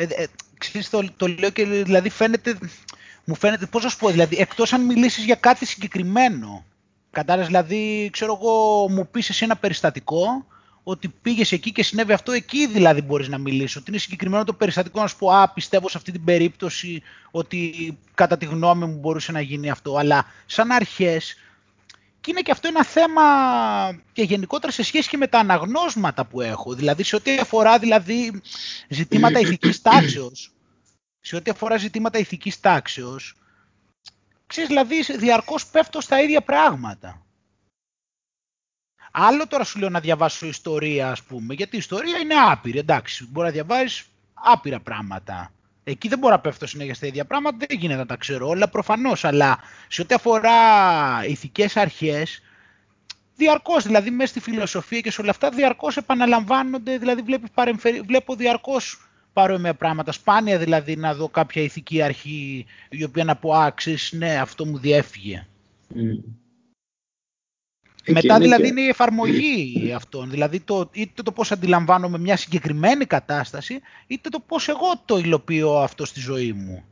Ε, ε, ξέρεις, το, το λέω και δηλαδή φαίνεται, μου φαίνεται, πώς να σου πω, δηλαδή, εκτός αν μιλήσεις για κάτι συγκεκριμένο. Κατάλαβες, δηλαδή, ξέρω εγώ, μου πεις εσύ ένα περιστατικό, ότι πήγες εκεί και συνέβη αυτό, εκεί δηλαδή μπορείς να μιλήσεις. Ότι είναι συγκεκριμένο το περιστατικό να σου πω, Α, πιστεύω σε αυτή την περίπτωση ότι κατά τη γνώμη μου μπορούσε να γίνει αυτό. Αλλά σαν αρχές, και είναι και αυτό ένα θέμα και γενικότερα σε σχέση και με τα αναγνώσματα που έχω. Δηλαδή σε ό,τι αφορά δηλαδή, ζητήματα ηθικής τάξεως. Σε ό,τι αφορά ζητήματα ηθικής τάξεως. Ξέρεις, δηλαδή διαρκώς πέφτω στα ίδια πράγματα. Άλλο τώρα σου λέω να διαβάσω ιστορία, ας πούμε, γιατί η ιστορία είναι άπειρη, εντάξει. Μπορεί να διαβάζεις άπειρα πράγματα. Εκεί δεν μπορώ να πέφτω συνέχεια στα ίδια πράγματα, δεν γίνεται να τα ξέρω όλα προφανώς. Αλλά σε ό,τι αφορά ηθικές αρχές, διαρκώς, δηλαδή μέσα στη φιλοσοφία και σε όλα αυτά, διαρκώς επαναλαμβάνονται. Δηλαδή βλέπω διαρκώς παρόμοια πράγματα. Σπάνια δηλαδή να δω κάποια ηθική αρχή η οποία να πω άξι, ναι, αυτό μου διέφυγε. Μετά δηλαδή είναι η εφαρμογή αυτών, δηλαδή το, είτε το πώς αντιλαμβάνομαι μια συγκεκριμένη κατάσταση, είτε το πώς εγώ το υλοποιώ αυτό στη ζωή μου.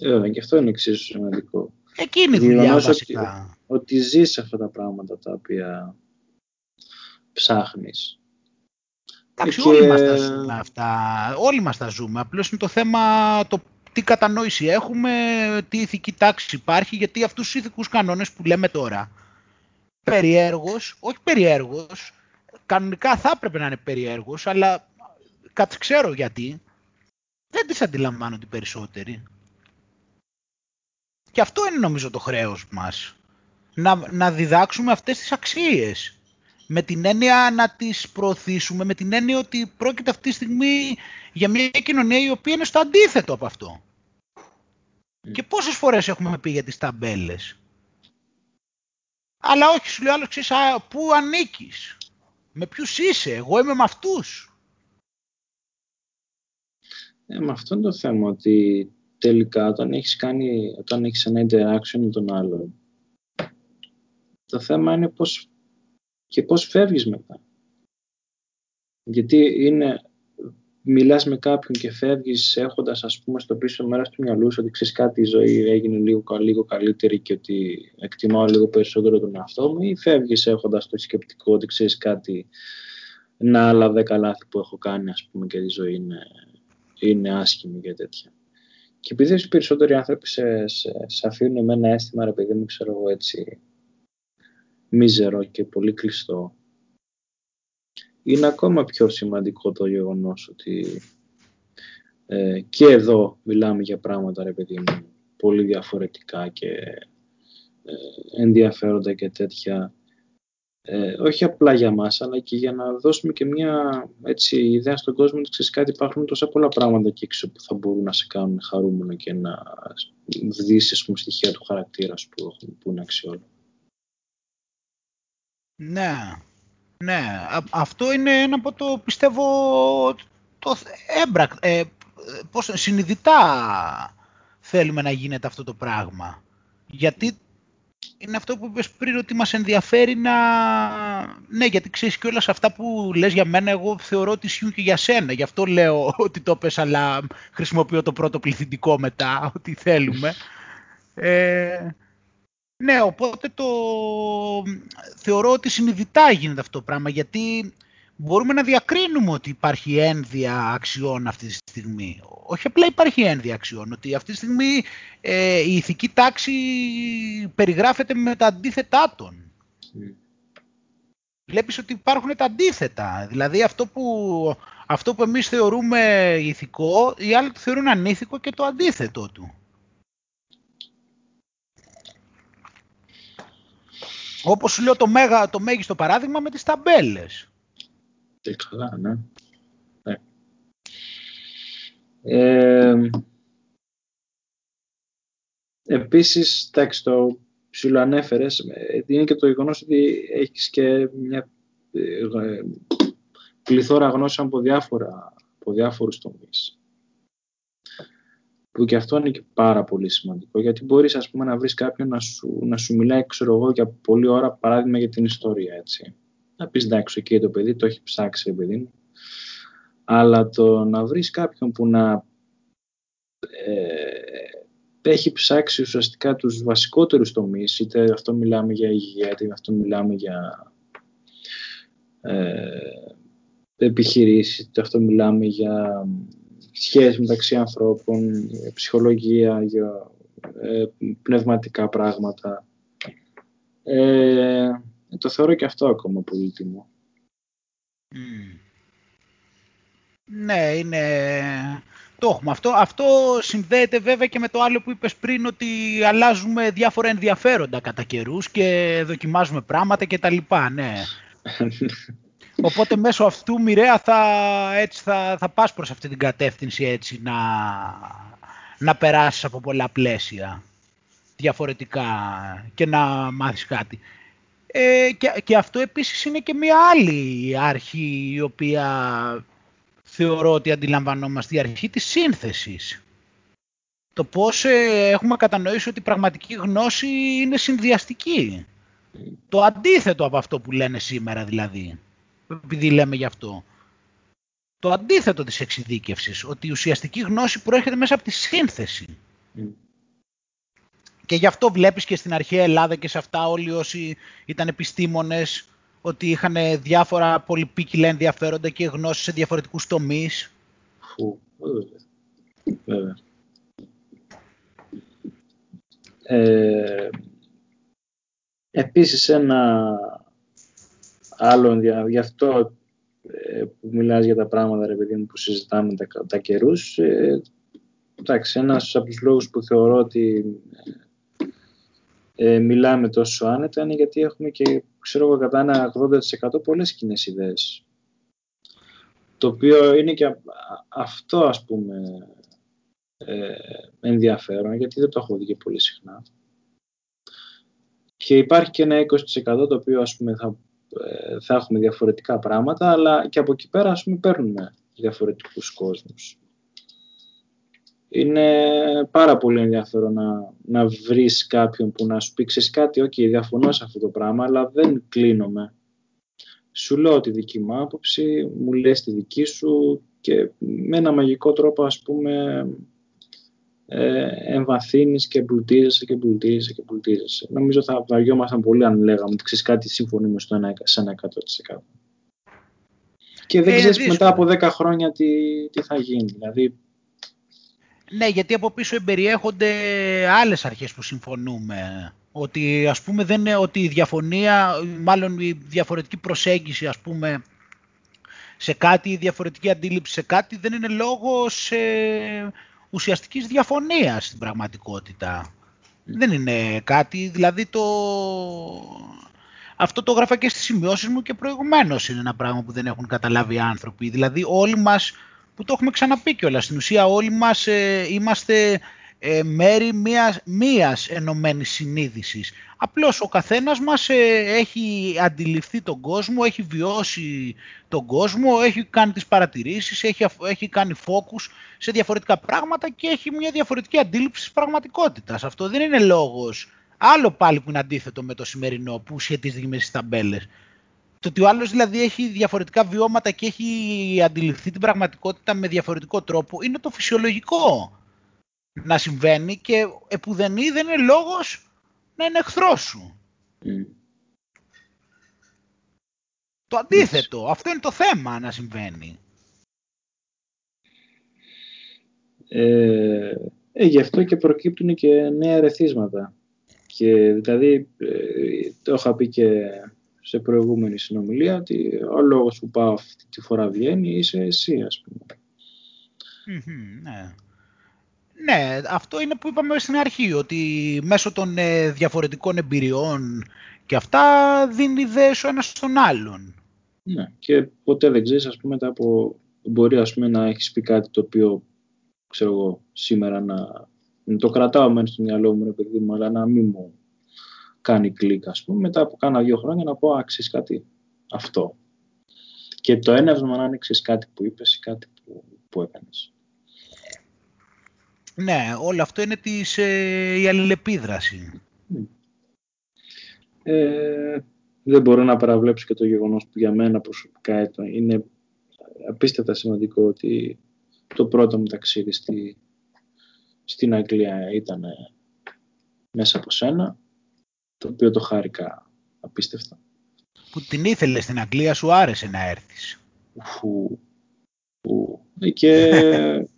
Ε, και αυτό είναι εξίσου σημαντικό. Εκείνη η δουλειά βασικά. Ότι, ότι ζεις αυτά τα πράγματα τα οποία ψάχνεις. Εντάξει, και... όλοι μας τα ζούμε αυτά. Όλοι μας τα ζούμε. Απλώς είναι το θέμα το τι κατανόηση έχουμε, τι ηθική τάξη υπάρχει, γιατί αυτούς τους ηθικούς κανόνες που λέμε τώρα, περιέργως, όχι περιέργως, κανονικά θα έπρεπε να είναι περιέργως, αλλά ξέρω γιατί, δεν τις αντιλαμβάνονται οι περισσότεροι. Και αυτό είναι νομίζω το χρέος μας. Να, να διδάξουμε αυτές τις αξίες. Με την έννοια να τις προωθήσουμε, με την έννοια ότι πρόκειται αυτή τη στιγμή για μια κοινωνία η οποία είναι στο αντίθετο από αυτό. Και πόσες φορές έχουμε πει για τις ταμπέλες; Αλλά όχι, σου λέει άλλο, ξέρεις, πού ανήκεις, με ποιους είσαι, εγώ είμαι με αυτούς. Ε, με αυτό είναι το θέμα, ότι τελικά όταν έχεις, κάνει, όταν έχεις ένα interaction με τον άλλον, το θέμα είναι πώς και πώς φεύγεις μετά. Γιατί είναι μιλάς με κάποιον και φεύγεις έχοντας ας πούμε στο πίσω μέρος του μυαλού σου ότι ξέρεις κάτι η ζωή έγινε λίγο, λίγο καλύτερη και ότι εκτιμάω λίγο περισσότερο τον εαυτό μου ή φεύγεις έχοντας το σκεπτικό ότι ξέρεις κάτι να άλλα δέκα λάθη που έχω κάνει ας πούμε και η ζωή είναι, είναι άσχημη και τέτοια. Και επειδή οι περισσότεροι άνθρωποι σε, σε, σε αφήνουν με ένα αίσθημα ρε παιδί μου ξέρω εγώ έτσι μίζερο και πολύ κλειστό είναι ακόμα πιο σημαντικό το γεγονός ότι ε, και εδώ μιλάμε για πράγματα, ρε παιδί μου, πολύ διαφορετικά και ε, ενδιαφέροντα και τέτοια. ε, όχι απλά για μας, αλλά και για να δώσουμε και μια έτσι, ιδέα στον κόσμο ότι ξέρεις κάτι υπάρχουν τόσα πολλά πράγματα εκεί έξω που θα μπορούν να σε κάνουν χαρούμενο και να δεις πούμε, στοιχεία του χαρακτήρα σου που, που είναι αξιόλογο. Ναι, ναι. αυτό είναι ένα από το πιστεύω το έμπρακ, ε, πώς, συνειδητά θέλουμε να γίνεται αυτό το πράγμα. Γιατί είναι αυτό που είπες πριν ότι μας ενδιαφέρει να... Ναι, γιατί ξέρεις και όλα αυτά που λες για μένα, εγώ θεωρώ ότι ισχύουν και για σένα. Γι' αυτό λέω ότι το πες, αλλά χρησιμοποιώ το πρώτο πληθυντικό μετά, ότι θέλουμε. Ε, ναι, οπότε το θεωρώ ότι συνειδητά γίνεται αυτό το πράγμα, γιατί μπορούμε να διακρίνουμε ότι υπάρχει ένδια αξιών αυτή τη στιγμή. Όχι απλά υπάρχει ένδια αξιών, ότι αυτή τη στιγμή ε, η ηθική τάξη περιγράφεται με τα αντίθετά των. Mm. Βλέπεις ότι υπάρχουν τα αντίθετα. Δηλαδή αυτό που, αυτό που εμείς θεωρούμε ηθικό, οι άλλοι το θεωρούν ανήθικο και το αντίθετο του. Όπως σου λέω το, μέγα, το μέγιστο παράδειγμα με τις ταμπέλες. Και καλά, ναι. ναι. Ε, επίσης, εντάξει, το ψιλοανέφερες, ε, είναι και το γεγονός ότι έχεις και μια ε, πληθώρα γνώσεων από, διάφορα, από διάφορους τομείς. Που και αυτό είναι και πάρα πολύ σημαντικό, γιατί μπορείς ας πούμε, να βρεις κάποιον να σου, να σου μιλάει, ξέρω εγώ, για πολλή ώρα, παράδειγμα για την ιστορία, έτσι να πεις εντάξει, εκεί το παιδί το έχει ψάξει, παιδί μου. Αλλά το να βρεις κάποιον που να ε, έχει ψάξει ουσιαστικά τους βασικότερους τομείς, είτε αυτό μιλάμε για υγεία, είτε αυτό μιλάμε για ε, επιχειρήσεις, είτε αυτό μιλάμε για σχέσεις μεταξύ ανθρώπων, ψυχολογία, για ε, πνευματικά πράγματα. Ε, το θεωρώ και αυτό ακόμα πολύτιμο. Mm. Ναι, είναι... Το έχουμε. Αυτό, αυτό συνδέεται βέβαια και με το άλλο που είπες πριν ότι αλλάζουμε διάφορα ενδιαφέροντα κατά καιρούς και δοκιμάζουμε πράγματα και τα λοιπά, ναι. Οπότε μέσω αυτού μοιραία θα, έτσι, θα, θα πας προς αυτή την κατεύθυνση έτσι να, να περάσεις από πολλά πλαίσια διαφορετικά και να μάθεις κάτι. Ε, και, αυτό επίσης είναι και μια άλλη αρχή η οποία θεωρώ ότι αντιλαμβανόμαστε, η αρχή της σύνθεσης. Το πώς ε, έχουμε κατανοήσει ότι η πραγματική γνώση είναι συνδυαστική. Το αντίθετο από αυτό που λένε σήμερα δηλαδή, επειδή λέμε γι' αυτό. Το αντίθετο της εξειδίκευσης, ότι η ουσιαστική γνώση προέρχεται μέσα από τη σύνθεση. Και γι' αυτό βλέπεις και στην αρχαία Ελλάδα και σε αυτά όλοι όσοι ήταν επιστήμονες ότι είχαν διάφορα πολυπίκυλα ενδιαφέροντα και γνώσεις σε διαφορετικούς τομείς. Φου, βέβαια. Ε, επίσης ένα άλλο γι' αυτό ε, που μιλάς για τα πράγματα ρε παιδί μου, που συζητάμε τα, τα καιρούς ε, εντάξει, ένας από τους λόγους που θεωρώ ότι ε, μιλάμε τόσο άνετα είναι γιατί έχουμε και ξέρω εγώ κατά ένα 80% πολλές κοινές ιδέες. Το οποίο είναι και αυτό ας πούμε ε, ενδιαφέρον γιατί δεν το έχω δει και πολύ συχνά. Και υπάρχει και ένα 20% το οποίο ας πούμε θα, ε, θα έχουμε διαφορετικά πράγματα αλλά και από εκεί πέρα ας πούμε παίρνουμε διαφορετικούς κόσμους είναι πάρα πολύ ενδιαφέρον να, να βρεις κάποιον που να σου πει ξέρεις κάτι, ok, διαφωνώ σε αυτό το πράγμα, αλλά δεν κλείνομαι. Σου λέω τη δική μου άποψη, μου λες τη δική σου και με ένα μαγικό τρόπο ας πούμε ε, εμβαθύνεις και εμπλουτίζεσαι και εμπλουτίζεσαι και εμπλουτίζεσαι. Νομίζω θα βαριόμασταν πολύ αν λέγαμε ότι ξέρεις κάτι συμφωνούμε στο ένα, σε ένα 100%. Και δεν ε, ξέρεις μετά από 10 χρόνια τι, τι θα γίνει. Δηλαδή ναι, γιατί από πίσω εμπεριέχονται άλλες αρχές που συμφωνούμε. Ότι ας πούμε δεν είναι ότι η διαφωνία, μάλλον η διαφορετική προσέγγιση ας πούμε σε κάτι, η διαφορετική αντίληψη σε κάτι δεν είναι λόγος ε, ουσιαστικής διαφωνίας στην πραγματικότητα. Δεν είναι κάτι, δηλαδή το... αυτό το έγραφα και στις σημειώσεις μου και προηγουμένως είναι ένα πράγμα που δεν έχουν καταλάβει οι άνθρωποι. Δηλαδή όλοι μας, που το έχουμε ξαναπεί κιόλας, στην ουσία όλοι μας ε, είμαστε ε, μέρη μίας, μίας ενωμένης συνείδησης. Απλώς ο καθένας μας ε, έχει αντιληφθεί τον κόσμο, έχει βιώσει τον κόσμο, έχει κάνει τις παρατηρήσεις, έχει, έχει κάνει focus σε διαφορετικά πράγματα και έχει μια διαφορετική αντίληψη της πραγματικότητας. Αυτό δεν είναι λόγος. Άλλο πάλι που είναι αντίθετο με το σημερινό που σχετίζεται με τις ταμπέλες. Το ότι ο άλλος δηλαδή έχει διαφορετικά βιώματα και έχει αντιληφθεί την πραγματικότητα με διαφορετικό τρόπο είναι το φυσιολογικό να συμβαίνει και επουδενή δεν είναι λόγος να είναι εχθρός σου. Το αντίθετο, αυτό είναι το θέμα να συμβαίνει. Ε, ε, γι' αυτό και προκύπτουν και νέα ερεθίσματα. Και δηλαδή, ε, το είχα πει και σε προηγούμενη συνομιλία, ότι ο λόγος που πάω αυτή τη φορά βγαίνει είσαι εσύ, ας πούμε. ναι. Ναι, αυτό είναι που είπαμε στην αρχή, ότι μέσω των ε, διαφορετικών εμπειριών και αυτά δίνει ιδέες ο ένας στον άλλον. Ναι, και ποτέ δεν ξέρεις, ας πούμε, μετά από... μπορεί ας πούμε, να έχεις πει κάτι το οποίο, ξέρω εγώ, σήμερα να, το κρατάω μέσα στο μυαλό μου, παιδί μου, αλλά να μην μου κάνει κλικ, ας πούμε, μετά από κάνα δύο χρόνια να πω, άξιες κάτι αυτό. Και το έναυσμα να είναι κάτι που είπες ή κάτι που, που έκανες. Ναι, όλο αυτό είναι της, ε, η αλληλεπίδραση. Ε, δεν μπορώ να παραβλέψω και το γεγονός που για μένα προσωπικά είναι απίστευτα σημαντικό ότι το πρώτο μου ταξίδι στη, στην Αγγλία ήταν μέσα από σένα, το οποίο το χάρηκα απίστευτα. Που την ήθελες στην Αγγλία, σου άρεσε να έρθεις. Φου, φου. Και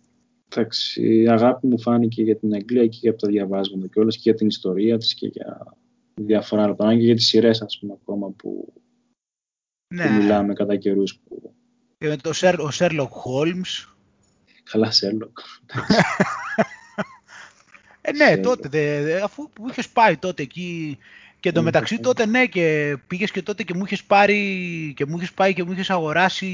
Εντάξει, η αγάπη μου φάνηκε για την Αγγλία και για τα διαβάσματα και όλες και για την ιστορία της και για διάφορα άλλα πράγματα και για τις σειρές ας πούμε ακόμα που, ναι. που μιλάμε κατά καιρούς. Που... Και με το Σέρ, ο Σέρλοκ Χόλμς. Καλά Σέρλοκ. ε, ναι, τότε, δε, αφού που είχες πάει τότε εκεί και εντωμεταξύ τότε ναι και πήγες και τότε και μου είχες πάρει και μου είχες πάει και μου είχες αγοράσει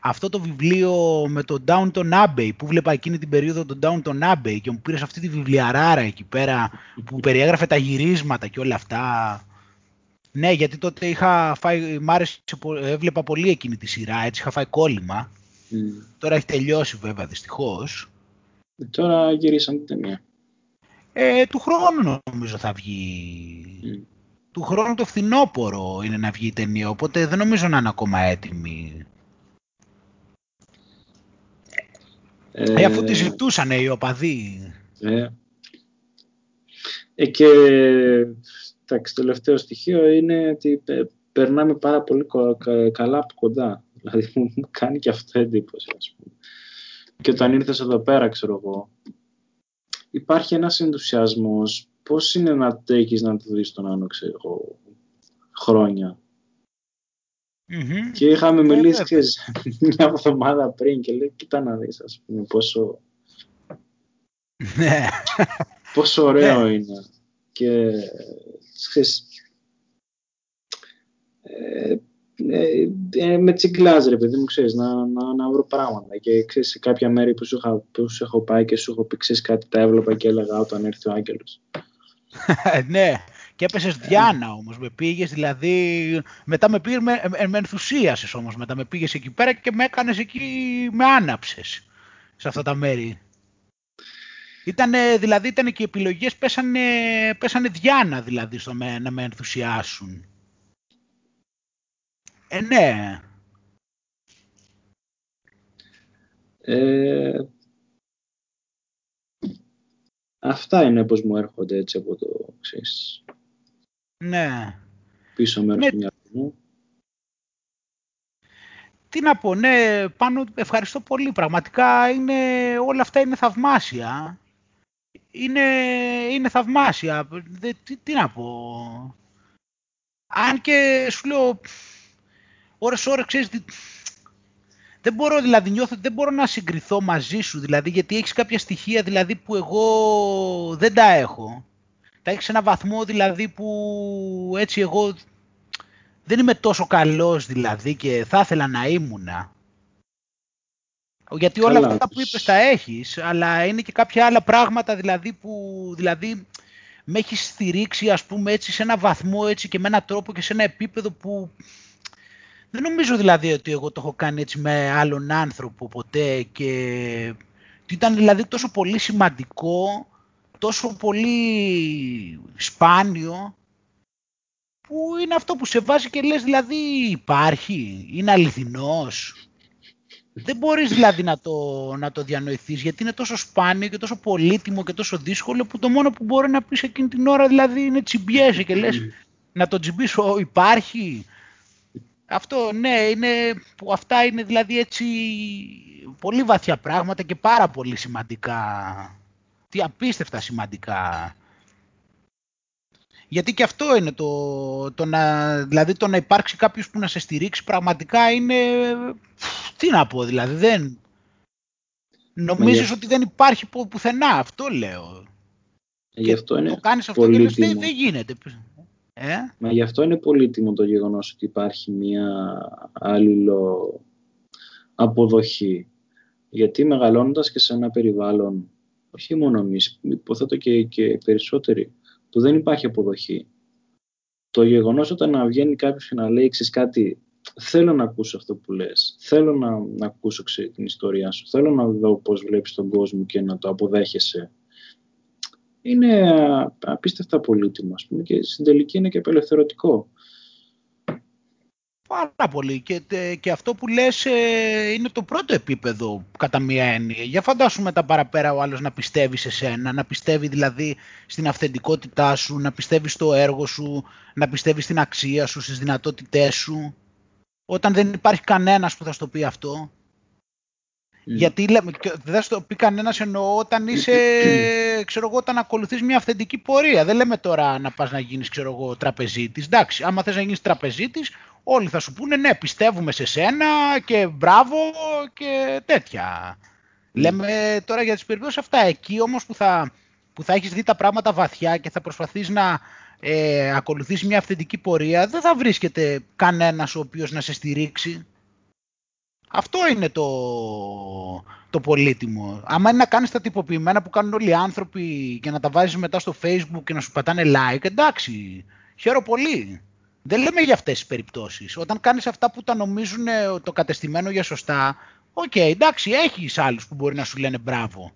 αυτό το βιβλίο με το Downton Abbey που βλέπα εκείνη την περίοδο το Downton Abbey και μου πήρες αυτή τη βιβλιαράρα εκεί πέρα που περιέγραφε τα γυρίσματα και όλα αυτά. Ναι, γιατί τότε είχα φάει, μ' άρεσε, έβλεπα πολύ εκείνη τη σειρά, έτσι είχα φάει κόλλημα. Mm. Τώρα έχει τελειώσει βέβαια δυστυχώς. Ε, τώρα γυρίσαν την ταινία. Ε, του χρόνου νομίζω θα βγει. Mm. Του χρόνου το φθινόπωρο είναι να βγει η ταινία, οπότε δεν νομίζω να είναι ακόμα έτοιμη. Ε, ε, αφού τη ζητούσαν οι οπαδοί. Ε, ε, και το τελευταίο στοιχείο είναι ότι περνάμε πάρα πολύ καλά από κοντά. Δηλαδή μου κάνει και αυτό εντύπωση, ας πούμε. Και όταν ήρθες εδώ πέρα, ξέρω εγώ, υπάρχει ένας ενθουσιασμός. Πώς είναι να τρέχεις να το δεις τον άλλο, ξέρω εγώ, χρόνια; Mm-hmm. Και είχαμε μιλήσει και μια εβδομάδα πριν και λέει, κοίτα να δεις, ας πούμε, πόσο... Ναι. πόσο ωραίο ναι. είναι. Και, ξέρεις, ε, ε, ε, με τσιγκλάζει ρε παιδί μου, ξέρεις, να, να, να βρω πράγματα. Και ξέρεις, σε κάποια μέρη που σου, είχα, που σου έχω πάει και σου έχω πει, ξέρεις, κάτι τα έβλεπα και έλεγα όταν έρθει ο Άγγελος. ναι, και έπεσες Διάνα όμως, με πήγες δηλαδή, μετά με, πήγες, με, με ενθουσίασες όμως, μετά με πήγες εκεί πέρα και με έκανες εκεί, με άναψες σε αυτά τα μέρη. Ήτανε, δηλαδή ήταν και οι επιλογές πέσανε, πέσανε Διάνα δηλαδή στο με, να με ενθουσιάσουν. Ε, ναι. Ε, αυτά είναι πως μου έρχονται έτσι από το ξέρεις, ναι. Πίσω μέρος ναι. του μυαλού Τι να πω, ναι, πάνω ευχαριστώ πολύ. Πραγματικά είναι, όλα αυτά είναι θαυμάσια. Είναι, είναι θαυμάσια. τι, τι να πω. Αν και σου λέω, ώρες ώρες ξέρεις, δεν μπορώ δηλαδή, νιώθω δεν μπορώ να συγκριθώ μαζί σου δηλαδή, γιατί έχεις κάποια στοιχεία δηλαδή που εγώ δεν τα έχω. Θα έχεις ένα βαθμό δηλαδή που έτσι εγώ δεν είμαι τόσο καλός δηλαδή και θα ήθελα να ήμουνα. Γιατί όλα αυτά που είπες τα έχεις, αλλά είναι και κάποια άλλα πράγματα δηλαδή που δηλαδή, με έχεις στηρίξει ας πούμε έτσι σε ένα βαθμό έτσι και με έναν τρόπο και σε ένα επίπεδο που δεν νομίζω δηλαδή ότι εγώ το έχω κάνει έτσι με άλλον άνθρωπο ποτέ και ήταν δηλαδή τόσο πολύ σημαντικό, τόσο πολύ σπάνιο που είναι αυτό που σε βάζει και λες δηλαδή υπάρχει, είναι αληθινός. Δεν μπορείς δηλαδή να το, να το διανοηθείς γιατί είναι τόσο σπάνιο και τόσο πολύτιμο και τόσο δύσκολο που το μόνο που μπορεί να πεις εκείνη την ώρα δηλαδή είναι τσιμπιέσαι και λες να το τσιμπήσω υπάρχει. Αυτό ναι, είναι, που αυτά είναι δηλαδή έτσι πολύ βαθιά πράγματα και πάρα πολύ σημαντικά. Τι απίστευτα σημαντικά. Γιατί και αυτό είναι το, το να, δηλαδή το να υπάρξει κάποιος που να σε στηρίξει πραγματικά είναι, τι να πω δηλαδή, δεν, νομίζεις ότι δεν υπάρχει πουθενά, αυτό λέω. Γι' αυτό είναι το κάνεις αυτό και λες, δεν, δεν γίνεται. Ε; Μα γι' αυτό είναι πολύτιμο το γεγονός ότι υπάρχει μια άλληλο αποδοχή. Γιατί μεγαλώνοντας και σε ένα περιβάλλον, όχι μόνο εμείς, υποθέτω και, και περισσότεροι, που δεν υπάρχει αποδοχή. Το γεγονός όταν να βγαίνει κάποιος και να λέει κάτι, θέλω να ακούσω αυτό που λες, θέλω να, να ακούσω την ιστορία σου, θέλω να δω πώς βλέπεις τον κόσμο και να το αποδέχεσαι. Είναι απίστευτα πολύτιμο, ας πούμε, και στην τελική είναι και απελευθερωτικό. Πάρα πολύ. Και, και αυτό που λες ε, είναι το πρώτο επίπεδο κατά μία έννοια. Για φαντάσου μετά παραπέρα ο άλλος να πιστεύει σε σένα, να πιστεύει δηλαδή στην αυθεντικότητά σου, να πιστεύει στο έργο σου, να πιστεύει στην αξία σου, στις δυνατότητές σου. Όταν δεν υπάρχει κανένας που θα στο πει αυτό. Γιατί λέμε, δεν θα στο πει κανένας εννοώ όταν είσαι, ξέρω εγώ, όταν ακολουθείς μια αυθεντική πορεία. Δεν λέμε τώρα να πας να γίνεις, ξέρω εγώ, τραπεζίτης. Εντάξει, άμα θες να γίνεις τραπεζίτης, όλοι θα σου πούνε ναι, πιστεύουμε σε σένα και μπράβο και τέτοια. Λέμε τώρα για τις περιπτώσεις αυτά. Εκεί όμως που θα, που θα έχεις δει τα πράγματα βαθιά και θα προσπαθείς να ε, ακολουθείς μια αυθεντική πορεία, δεν θα βρίσκεται κανένας ο οποίος να σε στηρίξει. Αυτό είναι το, το πολύτιμο. Άμα είναι να κάνεις τα τυποποιημένα που κάνουν όλοι οι άνθρωποι και να τα βάζεις μετά στο facebook και να σου πατάνε like, εντάξει, χαίρομαι πολύ. Δεν λέμε για αυτές τις περιπτώσεις. Όταν κάνεις αυτά που τα νομίζουν ε, το κατεστημένο για σωστά, OK, okay, εντάξει, έχεις άλλους που μπορεί να σου λένε μπράβο.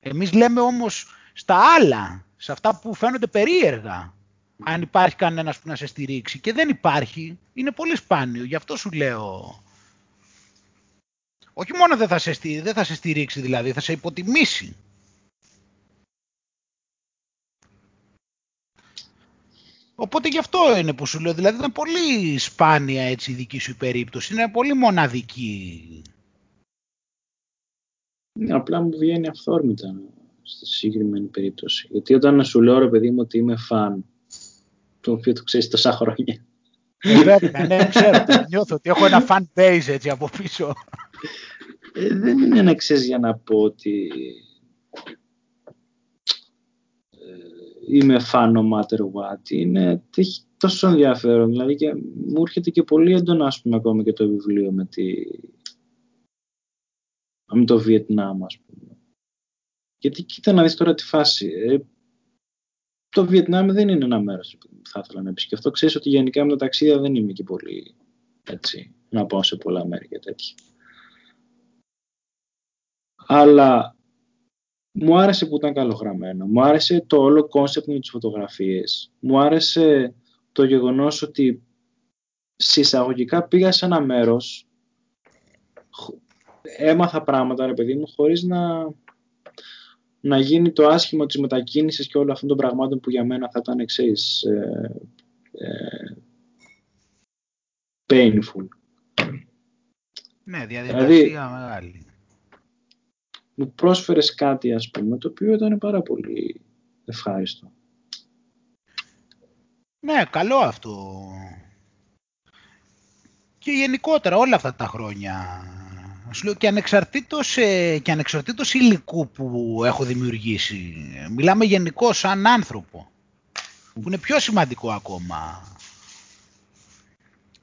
Εμείς λέμε όμως στα άλλα, σε αυτά που φαίνονται περίεργα, αν υπάρχει κανένας που να σε στηρίξει. Και δεν υπάρχει, είναι πολύ σπάνιο, γι' αυτό σου λέω. Όχι μόνο δεν θα σε, δεν θα σε στηρίξει δηλαδή, θα σε υποτιμήσει. Οπότε γι' αυτό είναι που σου λέω, δηλαδή είναι πολύ σπάνια έτσι η δική σου περίπτωση, είναι πολύ μοναδική. Ναι, απλά μου βγαίνει αυθόρμητα στη συγκεκριμένη περίπτωση. Γιατί όταν σου λέω ρε παιδί μου ότι είμαι φαν, το οποίο το ξέρεις τόσα χρόνια. Ε, βέβαια, ναι, ξέρω, νιώθω ότι έχω ένα fan base έτσι από πίσω. Ε, δεν είναι να ξέρεις για να πω ότι είμαι fan no matter what. Είναι, έχει τόσο ενδιαφέρον. Δηλαδή και μου έρχεται και πολύ έντονα, ας πούμε, ακόμα και το βιβλίο με, τη... με το Βιετνάμ, ας πούμε. Γιατί κοίτα να δεις τώρα τη φάση. Ε, το Βιετνάμ δεν είναι ένα μέρος που θα ήθελα να επισκεφτώ. Ξέρεις ότι γενικά με τα ταξίδια δεν είμαι και πολύ έτσι, να πάω σε πολλά μέρη και τέτοια. Αλλά μου άρεσε που ήταν καλογραμμένο. Μου άρεσε το όλο concept με τις φωτογραφίες. Μου άρεσε το γεγονός ότι σε εισαγωγικά πήγα σε ένα μέρος, έμαθα πράγματα, ρε παιδί μου, χωρίς να, να γίνει το άσχημο της μετακίνησης και όλων αυτών των πραγμάτων που για μένα θα ήταν εξής ε, ε, painful. Ναι, διαδικασία δηλαδή, μεγάλη μου πρόσφερες κάτι ας πούμε το οποίο ήταν πάρα πολύ ευχάριστο. Ναι, καλό αυτό. Και γενικότερα όλα αυτά τα χρόνια. Σου λέω και ανεξαρτήτως, ε, και ανεξαρτήτως υλικού που έχω δημιουργήσει. Μιλάμε γενικώ σαν άνθρωπο. Που είναι πιο σημαντικό ακόμα.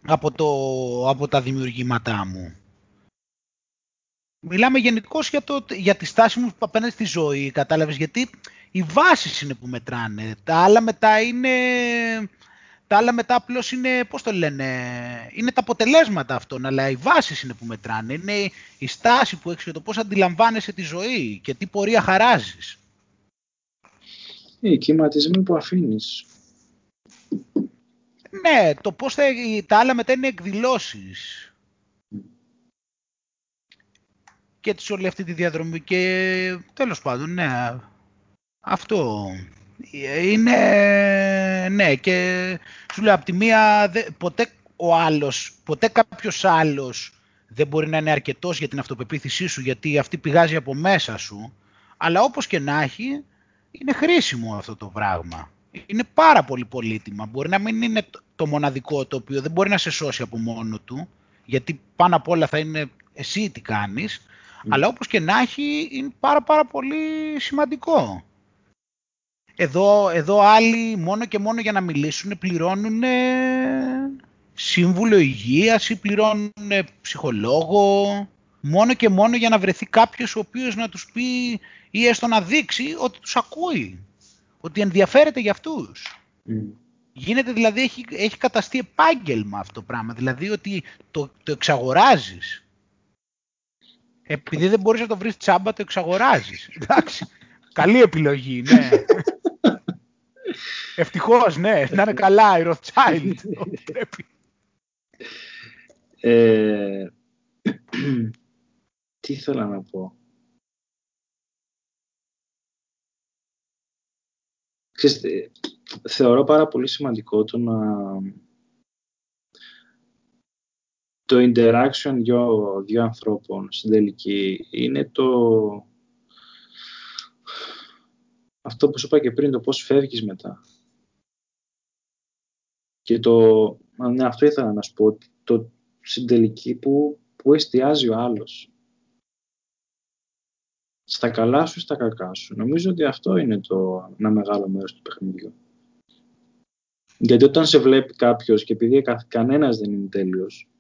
από, το, από τα δημιουργήματά μου. Μιλάμε γενικώ για, για τη στάση μου απέναντι στη ζωή, κατάλαβες, γιατί οι βάσεις είναι που μετράνε. Τα άλλα μετά είναι... Τα άλλα μετά απλώς είναι, πώς το λένε, είναι τα αποτελέσματα αυτών, αλλά οι βάσεις είναι που μετράνε. Είναι η στάση που έχεις και το πώς αντιλαμβάνεσαι τη ζωή και τι πορεία χαράζεις. Οι κυματισμοί που αφήνεις. Ναι, το πώς θα, τα άλλα μετά είναι εκδηλώσεις. Και τη όλη αυτή τη διαδρομή και τέλος πάντων, ναι, αυτό είναι, ναι, και σου λέω από τη μία, ποτέ ο άλλος, ποτέ κάποιος άλλος δεν μπορεί να είναι αρκετός για την αυτοπεποίθησή σου, γιατί αυτή πηγάζει από μέσα σου, αλλά όπως και να έχει, είναι χρήσιμο αυτό το πράγμα. Είναι πάρα πολύ πολύτιμα. Μπορεί να μην είναι το μοναδικό το οποίο δεν μπορεί να σε σώσει από μόνο του, γιατί πάνω απ' όλα θα είναι εσύ τι κάνεις, αλλά όπως και να έχει είναι πάρα πάρα πολύ σημαντικό. Εδώ, εδώ άλλοι μόνο και μόνο για να μιλήσουν πληρώνουν σύμβουλο υγείας ή πληρώνουν ψυχολόγο μόνο και μόνο για να βρεθεί κάποιος ο οποίος να τους πει ή έστω να δείξει ότι τους ακούει, ότι ενδιαφέρεται για αυτούς. Γίνεται δηλαδή, έχει, έχει καταστεί επάγγελμα αυτό το πράγμα, δηλαδή ότι το, το εξαγοράζεις. Επειδή δεν μπορείς να το βρεις τσάμπα, το εξαγοράζεις. Εντάξει, καλή επιλογή, ναι. Ευτυχώς, ναι, να είναι καλά η Rothschild. ε, τι ήθελα να πω. Ξέρετε, θεωρώ πάρα πολύ σημαντικό το να το interaction δύο, δύο ανθρώπων στην τελική είναι το αυτό που σου είπα και πριν, το πώς φεύγεις μετά. Και το, ναι, αυτό ήθελα να σου πω, το στην τελική που, που εστιάζει ο άλλος. Στα καλά σου, στα κακά σου. Νομίζω ότι αυτό είναι το ένα μεγάλο μέρος του παιχνιδιού. Γιατί όταν σε βλέπει κάποιος και επειδή κανένας δεν είναι τέλειος,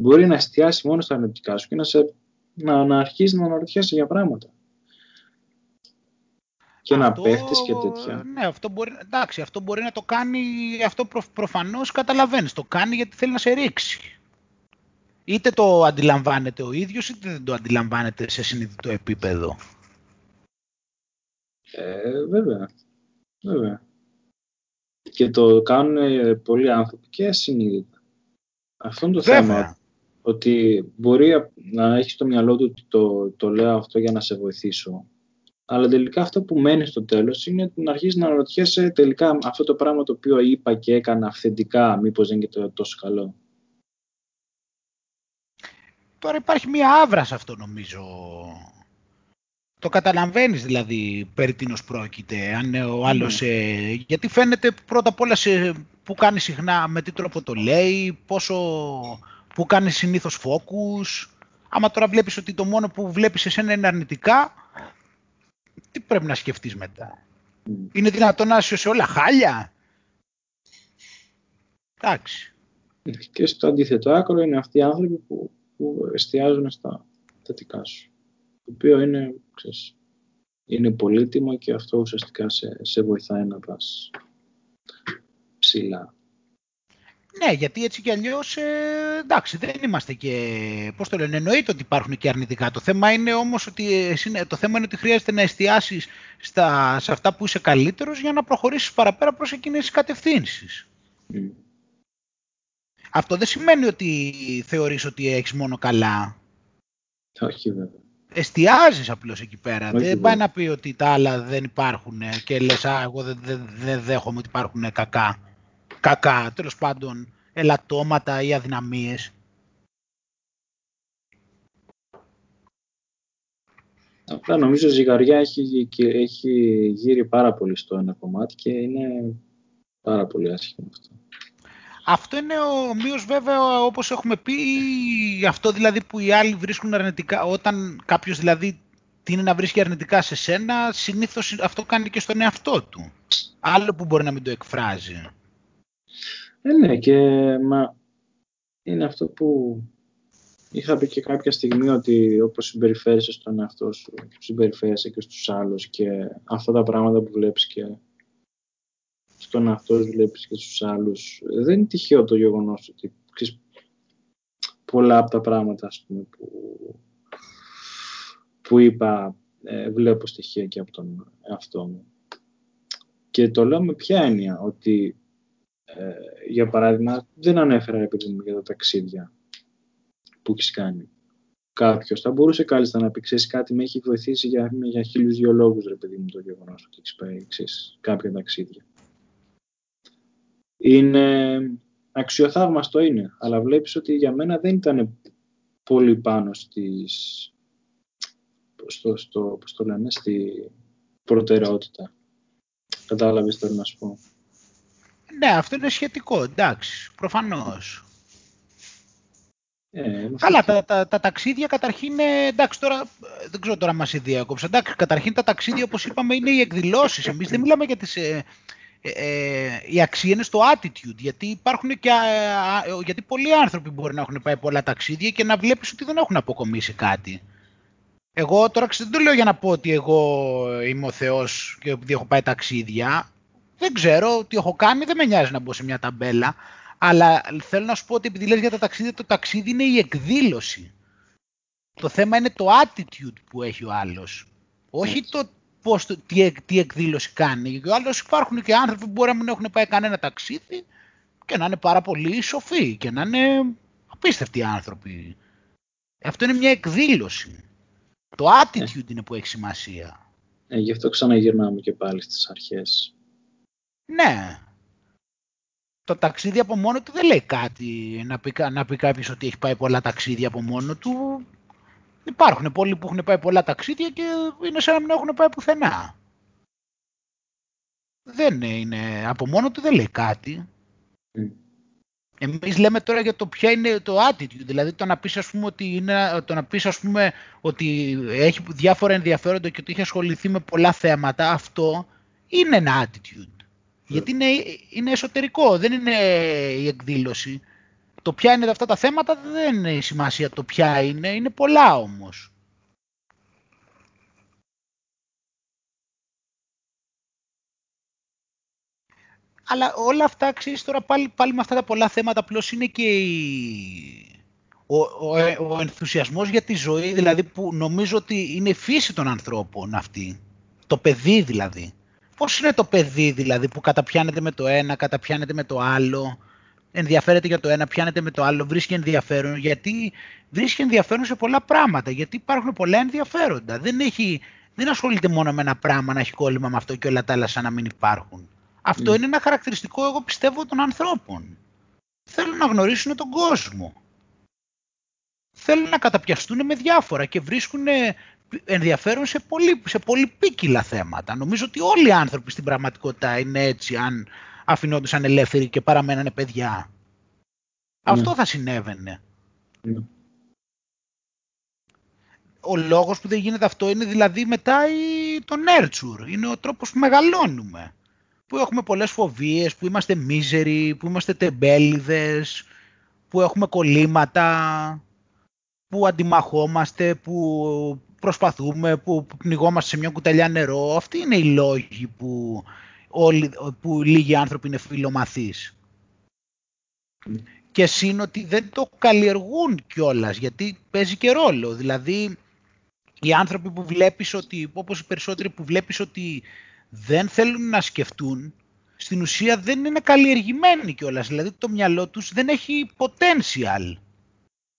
μπορεί να εστιάσει μόνο στα αρνητικά σου και να, σε, να, να αρχίσει να αναρωτιέσαι για πράγματα και αυτό, να πέφτεις και τέτοια. Ναι, αυτό μπορεί, εντάξει, αυτό μπορεί να το κάνει, αυτό προ, προφανώς καταλαβαίνεις, το κάνει γιατί θέλει να σε ρίξει. Είτε το αντιλαμβάνεται ο ίδιος, είτε δεν το αντιλαμβάνεται σε συνειδητό επίπεδο. Ε, βέβαια, βέβαια. Και το κάνουν πολλοί άνθρωποι και ασυνείδητα. Αυτό είναι το θέμα. Ότι μπορεί να έχει στο μυαλό του ότι το, το λέω αυτό για να σε βοηθήσω αλλά τελικά αυτό που μένει στο τέλος είναι να αρχίσει να αναρωτιέσαι τελικά αυτό το πράγμα το οποίο είπα και έκανα αυθεντικά, μήπως δεν είναι τόσο καλό. Τώρα υπάρχει μία άβρα σε αυτό νομίζω. Το καταλαβαίνεις δηλαδή περί τίνος πρόκειται, αν ο άλλος... Ναι. Ε, γιατί φαίνεται πρώτα απ' όλα σε, που κάνει συχνά, με τι τρόπο το λέει, πόσο, που κάνεις συνήθως φόκους. Άμα τώρα βλέπεις ότι το μόνο που βλέπεις εσένα είναι αρνητικά, τι πρέπει να σκεφτείς μετά; Είναι δυνατόν να είσαι σε όλα χάλια; Εντάξει. Και στο αντίθετο άκρο είναι αυτοί οι άνθρωποι που, που εστιάζουν στα θετικά σου. Το οποίο είναι, ξέρεις, είναι πολύτιμο και αυτό ουσιαστικά σε, σε βοηθάει να πας ψηλά. Ναι, γιατί έτσι κι αλλιώς ε, εντάξει, δεν είμαστε και. Πώς το λένε, εννοείται ότι υπάρχουν και αρνητικά. Το θέμα είναι όμως ότι, το θέμα είναι ότι χρειάζεται να εστιάσεις σε αυτά που είσαι καλύτερος για να προχωρήσεις παραπέρα προς εκείνες τις κατευθύνσεις. Mm. Αυτό δεν σημαίνει ότι θεωρείς ότι έχεις μόνο καλά. Όχι βέβαια. Εστιάζεις απλώς εκεί πέρα. δεν πάει να πει ότι τα άλλα δεν υπάρχουν και λες «Α, εγώ δεν, δεν, δεν δέχομαι ότι υπάρχουν κακά» κακά, τέλος πάντων, ελαττώματα ή αδυναμίες. Απλά νομίζω η ζυγαριά έχει, έχει γύρει πάρα πολύ στο ένα κομμάτι και είναι πάρα πολύ άσχημο αυτό. Αυτό είναι ο μείος βέβαια όπως έχουμε πει, αυτό δηλαδή που οι άλλοι βρίσκουν αρνητικά, όταν κάποιος δηλαδή είναι να βρίσκει αρνητικά σε σένα, συνήθως αυτό κάνει και στον εαυτό του. Άλλο που μπορεί να μην το εκφράζει. Ε, ναι, και μα, είναι αυτό που είχα πει και κάποια στιγμή ότι όπως συμπεριφέρεσαι στον εαυτό σου, συμπεριφέρεσαι και στους άλλους και αυτά τα πράγματα που βλέπεις και στον εαυτό σου βλέπεις και στους άλλους. Δεν είναι τυχαίο το γεγονός ότι πολλά από τα πράγματα που, που είπα ε, βλέπω στοιχεία και από τον εαυτό μου. Και το λέω με ποια έννοια, ότι ε, για παράδειγμα δεν ανέφερα επειδή μου για τα ταξίδια που έχεις κάνει. Κάποιος θα μπορούσε κάλλιστα να πει: Ξέρεις κάτι, με έχει βοηθήσει για, για χίλιους δύο λόγους, ρε παιδί μου, το γεγονός ότι έχεις πάει ξέρεις, κάποια ταξίδια. Είναι αξιοθαύμαστο είναι, αλλά βλέπεις ότι για μένα δεν ήταν πολύ πάνω στις, στο, στο, πώς το λένε, στη προτεραιότητα. Κατάλαβες τώρα να σου πω. Ναι, αυτό είναι σχετικό, εντάξει, προφανώς. Ε, Καλά, τα, τα, τα, ταξίδια καταρχήν είναι, εντάξει τώρα, δεν ξέρω τώρα μας διέκοψε, εντάξει, καταρχήν τα ταξίδια όπως είπαμε είναι οι εκδηλώσεις, εμείς δεν μιλάμε για τις, ε, ε, ε, η αξία είναι στο attitude, γιατί υπάρχουν και, ε, γιατί πολλοί άνθρωποι μπορεί να έχουν πάει πολλά ταξίδια και να βλέπεις ότι δεν έχουν αποκομίσει κάτι. Εγώ τώρα δεν το λέω για να πω ότι εγώ είμαι ο Θεός και επειδή έχω πάει ταξίδια. Δεν ξέρω τι έχω κάνει, δεν με νοιάζει να μπω σε μια ταμπέλα. Αλλά θέλω να σου πω ότι επειδή λες για τα ταξίδια, το ταξίδι είναι η εκδήλωση. Το θέμα είναι το attitude που έχει ο άλλος. Όχι το πώς, τι, τι εκδήλωση κάνει. Γιατί άλλως υπάρχουν και άνθρωποι που μπορεί να μην έχουν πάει κανένα ταξίδι και να είναι πάρα πολύ σοφοί και να είναι απίστευτοι άνθρωποι. Αυτό είναι μια εκδήλωση. Το attitude είναι που έχει σημασία. Ε, γι' αυτό ξαναγυρνάμε και πάλι στις αρχές. Ναι. Το ταξίδι από μόνο του δεν λέει κάτι να πει, να πει κάποιος ότι έχει πάει πολλά ταξίδια από μόνο του. Υπάρχουν πολλοί που έχουν πάει πολλά ταξίδια και είναι σαν να μην έχουν πάει πουθενά. Δεν είναι, από μόνο του δεν λέει κάτι. Mm. Εμείς λέμε τώρα για το ποια είναι το attitude, δηλαδή το να πεις ας πούμε ότι, είναι, το να πεις, ας πούμε, ότι έχει διάφορα ενδιαφέροντα και ότι έχει ασχοληθεί με πολλά θέματα, αυτό είναι ένα attitude. Γιατί είναι, είναι εσωτερικό, δεν είναι η εκδήλωση. Το ποια είναι αυτά τα θέματα δεν είναι η σημασία το ποια είναι, είναι πολλά όμως. Αλλά όλα αυτά, ξέρεις τώρα πάλι, πάλι με αυτά τα πολλά θέματα απλώς είναι και ο, ο, ο ενθουσιασμός για τη ζωή, δηλαδή που νομίζω ότι είναι η φύση των ανθρώπων αυτή. Το παιδί δηλαδή. Πώς είναι το παιδί δηλαδή που καταπιάνεται με το ένα, καταπιάνεται με το άλλο ενδιαφέρεται για το ένα, πιάνεται με το άλλο, βρίσκει ενδιαφέρον, γιατί βρίσκει ενδιαφέρον σε πολλά πράγματα, γιατί υπάρχουν πολλά ενδιαφέροντα. Δεν, έχει, δεν ασχολείται μόνο με ένα πράγμα να έχει κόλλημα με αυτό και όλα τα άλλα σαν να μην υπάρχουν. Αυτό mm. είναι ένα χαρακτηριστικό, εγώ πιστεύω, των ανθρώπων. Θέλουν να γνωρίσουν τον κόσμο. Θέλουν να καταπιαστούν με διάφορα και βρίσκουν ενδιαφέρον σε πολύ, σε πολύ πίκυλα θέματα. Νομίζω ότι όλοι οι άνθρωποι στην πραγματικότητα είναι έτσι, αν αφινόντουσαν ελεύθεροι και παραμένανε παιδιά. Ναι. Αυτό θα συνέβαινε. Ναι. Ο λόγος που δεν γίνεται αυτό είναι δηλαδή μετά η... το nurture. Είναι ο τρόπος που μεγαλώνουμε. Που έχουμε πολλές φοβίες, που είμαστε μίζεροι, που είμαστε τεμπέληδες, που έχουμε κολλήματα, που αντιμαχόμαστε, που προσπαθούμε, που πνιγόμαστε σε μια κουταλιά νερό. Αυτοί είναι οι λόγοι που όλοι, που λίγοι άνθρωποι είναι φιλομαθείς. Και σύν ότι δεν το καλλιεργούν κιόλας, γιατί παίζει και ρόλο. Δηλαδή, οι άνθρωποι που βλέπεις ότι, όπως οι περισσότεροι που βλέπεις ότι δεν θέλουν να σκεφτούν, στην ουσία δεν είναι καλλιεργημένοι κιόλας. Δηλαδή, το μυαλό τους δεν έχει potential.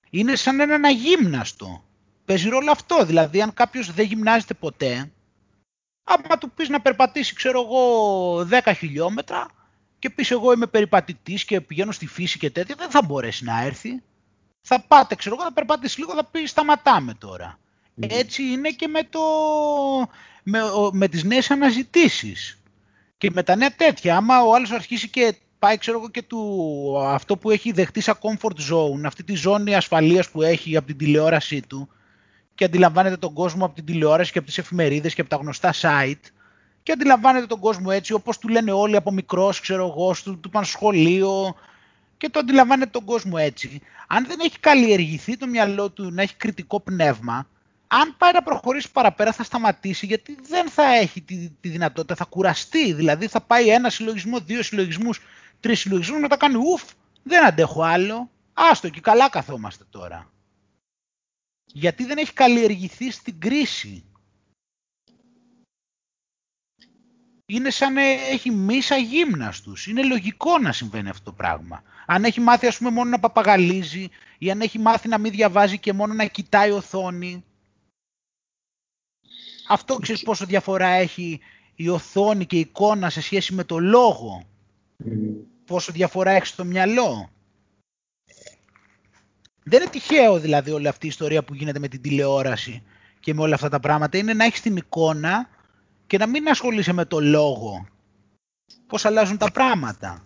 Είναι σαν ένα αγύμναστο. Παίζει ρόλο αυτό. Δηλαδή, αν κάποιος δεν γυμνάζεται ποτέ, άμα του πεις να περπατήσει, ξέρω εγώ, 10 χιλιόμετρα και πεις εγώ είμαι περιπατητής και πηγαίνω στη φύση και τέτοια, δεν θα μπορέσει να έρθει. Θα πάτε, ξέρω εγώ, θα περπατήσεις λίγο, θα πεις σταματάμε τώρα. Έτσι είναι και με, το, με, με τις νέες αναζητήσεις. Και με τα νέα τέτοια, άμα ο άλλος αρχίσει και πάει, ξέρω εγώ, και του, αυτό που έχει δεχτεί σαν comfort zone, αυτή τη ζώνη ασφαλείας που έχει από την τηλεόρασή του, και αντιλαμβάνεται τον κόσμο από την τηλεόραση και από τις εφημερίδες και από τα γνωστά site και αντιλαμβάνεται τον κόσμο έτσι όπως του λένε όλοι από μικρός, ξέρω εγώ, του, του πάνε σχολείο και το αντιλαμβάνεται τον κόσμο έτσι. Αν δεν έχει καλλιεργηθεί το μυαλό του να έχει κριτικό πνεύμα, αν πάει να προχωρήσει παραπέρα θα σταματήσει γιατί δεν θα έχει τη, τη δυνατότητα, θα κουραστεί. Δηλαδή θα πάει ένα συλλογισμό, δύο συλλογισμούς, τρεις συλλογισμούς, μετά κάνει ουφ, δεν αντέχω άλλο. Άστο και καλά καθόμαστε τώρα. Γιατί δεν έχει καλλιεργηθεί στην κρίση. Είναι σαν να έχει μίσα γύμναστους. Είναι λογικό να συμβαίνει αυτό το πράγμα. Αν έχει μάθει ας πούμε μόνο να παπαγαλίζει ή αν έχει μάθει να μην διαβάζει και μόνο να κοιτάει οθόνη. Αυτό ξέρεις πόσο διαφορά έχει η οθόνη και η εικόνα σε σχέση με το λόγο. Πόσο διαφορά έχει στο μυαλό. Δεν είναι τυχαίο δηλαδή όλη αυτή η ιστορία που γίνεται με την τηλεόραση και με όλα αυτά τα πράγματα. Είναι να έχεις την εικόνα και να μην ασχολείσαι με το λόγο. Πώς αλλάζουν τα πράγματα.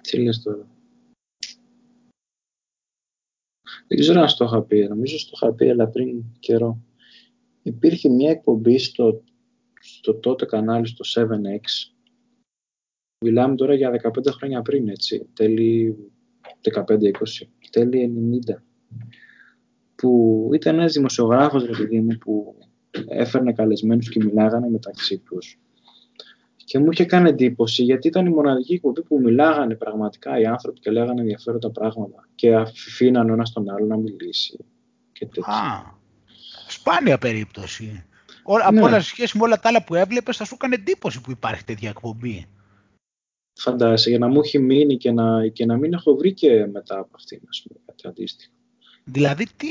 Τι λες τώρα. Δεν ξέρω αν στο είχα πει, νομίζω στο είχα πει, αλλά πριν καιρό. Υπήρχε μια εκπομπή στο, στο τότε κανάλι, στο 7X. Μιλάμε τώρα για 15 χρόνια πριν, έτσι. Τέλη 15-20, τέλη 90. Που ήταν ένας δημοσιογράφος, ρε παιδί μου, που έφερνε καλεσμένους και μιλάγανε μεταξύ τους και μου είχε κάνει εντύπωση γιατί ήταν η μοναδική εκπομπή που μιλάγανε πραγματικά οι άνθρωποι και λέγανε ενδιαφέροντα πράγματα και αφήναν ο ένας τον άλλο να μιλήσει. Και Α, σπάνια περίπτωση. Ναι. Από όλα σχέση με όλα τα άλλα που έβλεπες, θα σου έκανε εντύπωση που υπάρχει τέτοια εκπομπή. Φαντάζεσαι, για να μου έχει μείνει και να, και να μην έχω βρει και μετά από αυτήν, ας πούμε, κάτι αντίστοιχο. Δηλαδή, τι,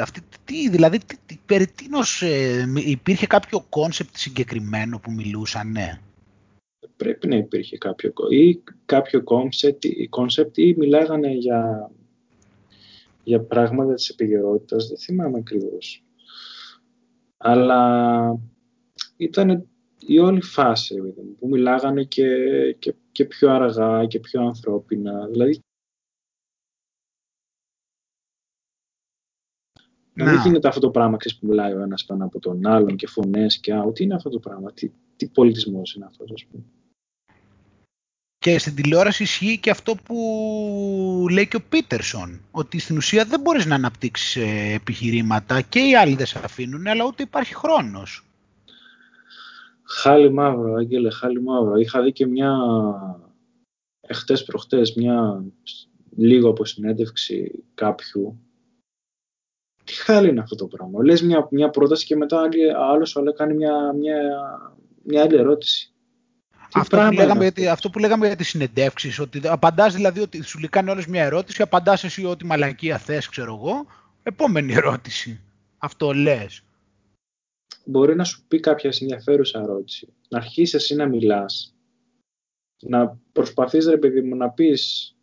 αυτή, τι, δηλαδή, τι, περί τίνος, ε, υπήρχε κάποιο concept συγκεκριμένο που μιλούσαν, ναι; Πρέπει να υπήρχε κάποιο, ή κάποιο concept ή μιλάγανε για, για πράγματα της επικαιρότητας, δεν θυμάμαι ακριβώς. Αλλά ήταν η όλη φάση που μιλάγανε και, και, και πιο αργά και πιο ανθρώπινα. Δηλαδή Να μην γίνεται αυτό το πράγμα ξέρεις, που μιλάει ο ένας πάνω από τον άλλον και φωνές και άου. Τι είναι αυτό το πράγμα, τι, τι πολιτισμός είναι αυτός, ας πούμε. Και στην τηλεόραση ισχύει και αυτό που λέει και ο Πίτερσον, ότι στην ουσία δεν μπορείς να αναπτύξεις ε, επιχειρήματα και οι άλλοι δεν σε αφήνουν, αλλά ούτε υπάρχει χρόνος. Χάλι μαύρο, Άγγελε, χάλι μαύρο. Είχα δει και μια εχθές προχτές, μια λίγο από συνέντευξη κάποιου τι χάλι είναι αυτό το πράγμα. Λες μια, μια πρόταση και μετά άλλος σου κάνει μια, μια, μια άλλη ερώτηση. Αυτό που, λέγαμε, γιατί, αυτό; που λέγαμε για τις συνεντεύξεις, ότι απαντάς δηλαδή ότι σου κάνει όλες μια ερώτηση, απαντάς εσύ ό,τι μαλακία θες, ξέρω εγώ, επόμενη ερώτηση. Αυτό λες. Μπορεί να σου πει κάποια ενδιαφέρουσα ερώτηση. Να αρχίσεις εσύ να μιλάς, να προσπαθείς ρε παιδί μου να πεις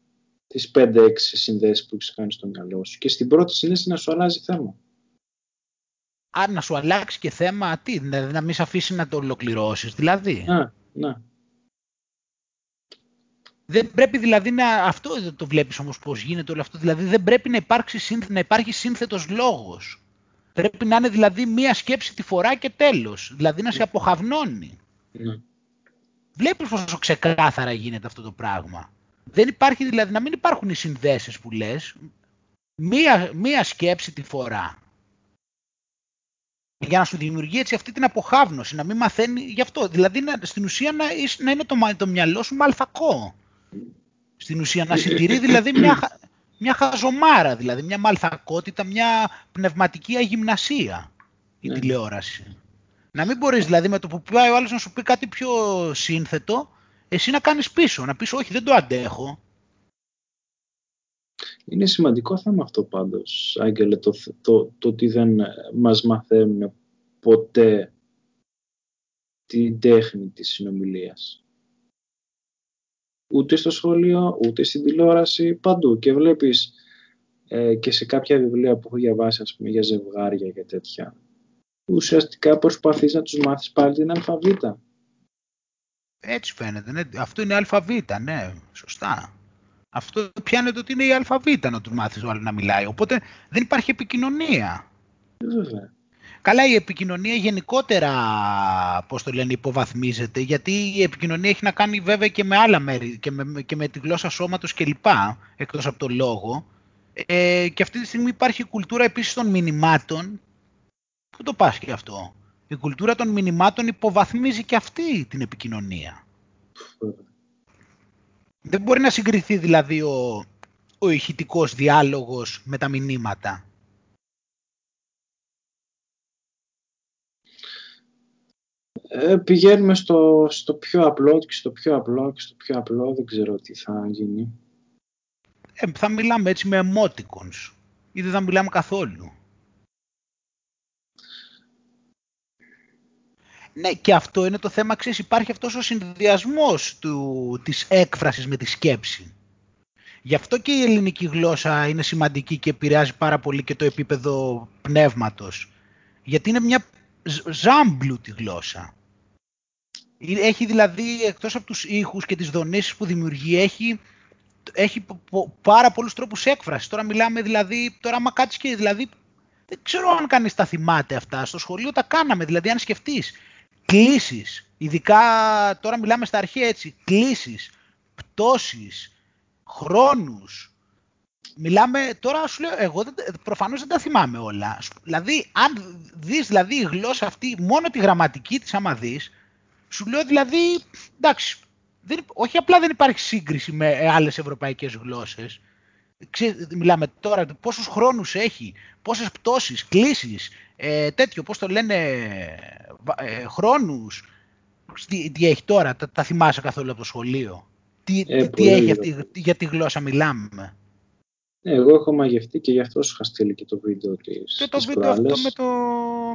τις 5-6 συνδέσεις που έχεις κάνει στο μυαλό σου και στην πρώτη σύνδεση να σου αλλάζει θέμα. Αν να σου αλλάξει και θέμα, τι, δηλαδή να μην σε αφήσει να το ολοκληρώσεις, δηλαδή. Να, να. Δεν πρέπει δηλαδή να, αυτό το βλέπεις όμως πώς γίνεται όλο αυτό, δηλαδή δεν πρέπει να, υπάρξει, να υπάρχει σύνθετος λόγος. Πρέπει να είναι δηλαδή μία σκέψη τη φορά και τέλος, δηλαδή να σε αποχαυνώνει. Ναι. Βλέπεις πόσο ξεκάθαρα γίνεται αυτό το πράγμα. Δεν υπάρχει δηλαδή να μην υπάρχουν οι συνδέσεις που λες, μία, μία σκέψη τη φορά. Για να σου δημιουργεί έτσι αυτή την αποχάβνωση, να μην μαθαίνει γι' αυτό. Δηλαδή να, στην ουσία να, να είναι το, το μυαλό σου μαλθακό. Στην ουσία να συντηρεί δηλαδή μια, μια χαζομάρα, δηλαδή μια μαλθακότητα, μια πνευματική αγυμνασία η ναι. τηλεόραση. Να μην μπορείς δηλαδή με το που πάει ο άλλος να σου πει κάτι πιο σύνθετο, εσύ να κάνεις πίσω, να πεις όχι δεν το αντέχω. Είναι σημαντικό θέμα αυτό πάντως, Άγγελε, το, το, το ότι δεν μας μαθαίνουν ποτέ την τέχνη της συνομιλίας. Ούτε στο σχολείο, ούτε στην τηλεόραση, παντού. Και βλέπεις ε, και σε κάποια βιβλία που έχω διαβάσει, ας πούμε, για ζευγάρια και τέτοια, ουσιαστικά προσπαθείς να τους μάθεις πάλι την αλφαβήτα. Έτσι φαίνεται. Ναι. Αυτό είναι ΑΒ, ναι, σωστά. Αυτό πιάνεται ότι είναι η ΑΒ να τους μάθεις ο άλλο να μιλάει. Οπότε δεν υπάρχει επικοινωνία. Βέβαια. Καλά η επικοινωνία γενικότερα, πώς το λένε, υποβαθμίζεται, γιατί η επικοινωνία έχει να κάνει βέβαια και με άλλα μέρη και με, και με τη γλώσσα σώματος κλπ, εκτός από το λόγο. Ε, και αυτή τη στιγμή υπάρχει κουλτούρα επίσης των μηνυμάτων. Πού το πας και αυτό; Η κουλτούρα των μηνυμάτων υποβαθμίζει και αυτή την επικοινωνία. Δεν μπορεί να συγκριθεί δηλαδή ο, ο ηχητικός διάλογος με τα μηνύματα. Ε, πηγαίνουμε στο, στο πιο απλό και στο πιο απλό και στο πιο απλό δεν ξέρω τι θα γίνει. Ε, θα μιλάμε έτσι με emoticons ή δεν θα μιλάμε καθόλου. Ναι, και αυτό είναι το θέμα, ξέρεις, υπάρχει αυτός ο συνδυασμός του, της έκφρασης με τη σκέψη. Γι' αυτό και η ελληνική γλώσσα είναι σημαντική και επηρεάζει πάρα πολύ και το επίπεδο πνεύματος. Γιατί είναι μια ζάμπλουτη γλώσσα. Έχει δηλαδή, εκτός από τους ήχους και τις δονήσεις που δημιουργεί, έχει, έχει πάρα πολλούς τρόπους έκφρασης. Τώρα μιλάμε δηλαδή, τώρα άμα κάτσεις και δηλαδή, δεν ξέρω αν κανείς τα θυμάται αυτά. Στο σχολείο τα κάναμε, δηλαδή αν σκεφτείς. Κλήσεις, ειδικά τώρα μιλάμε στα αρχαία έτσι, κλήσεις, πτώσεις, χρόνους. Μιλάμε, τώρα σου λέω, εγώ δεν, προφανώς δεν τα θυμάμαι όλα. Δηλαδή, αν δεις δηλαδή η γλώσσα αυτή, μόνο τη γραμματική της άμα δεις, σου λέω δηλαδή, εντάξει, δεν, όχι απλά δεν υπάρχει σύγκριση με άλλες ευρωπαϊκές γλώσσες. μιλάμε τώρα πόσους χρόνους έχει, πόσες πτώσεις, κλήσεις, ε, τέτοιο, πώς το λένε, ε, χρόνους. Τι, τι, έχει τώρα, τα, τα θυμάσαι καθόλου από το σχολείο; Τι, ε, τι, έχει αυτή, για τη γλώσσα μιλάμε; Ε, εγώ έχω μαγευτεί και γι' αυτό σου είχα στείλει και το βίντεο της Και το βίντεο αυτό με, το,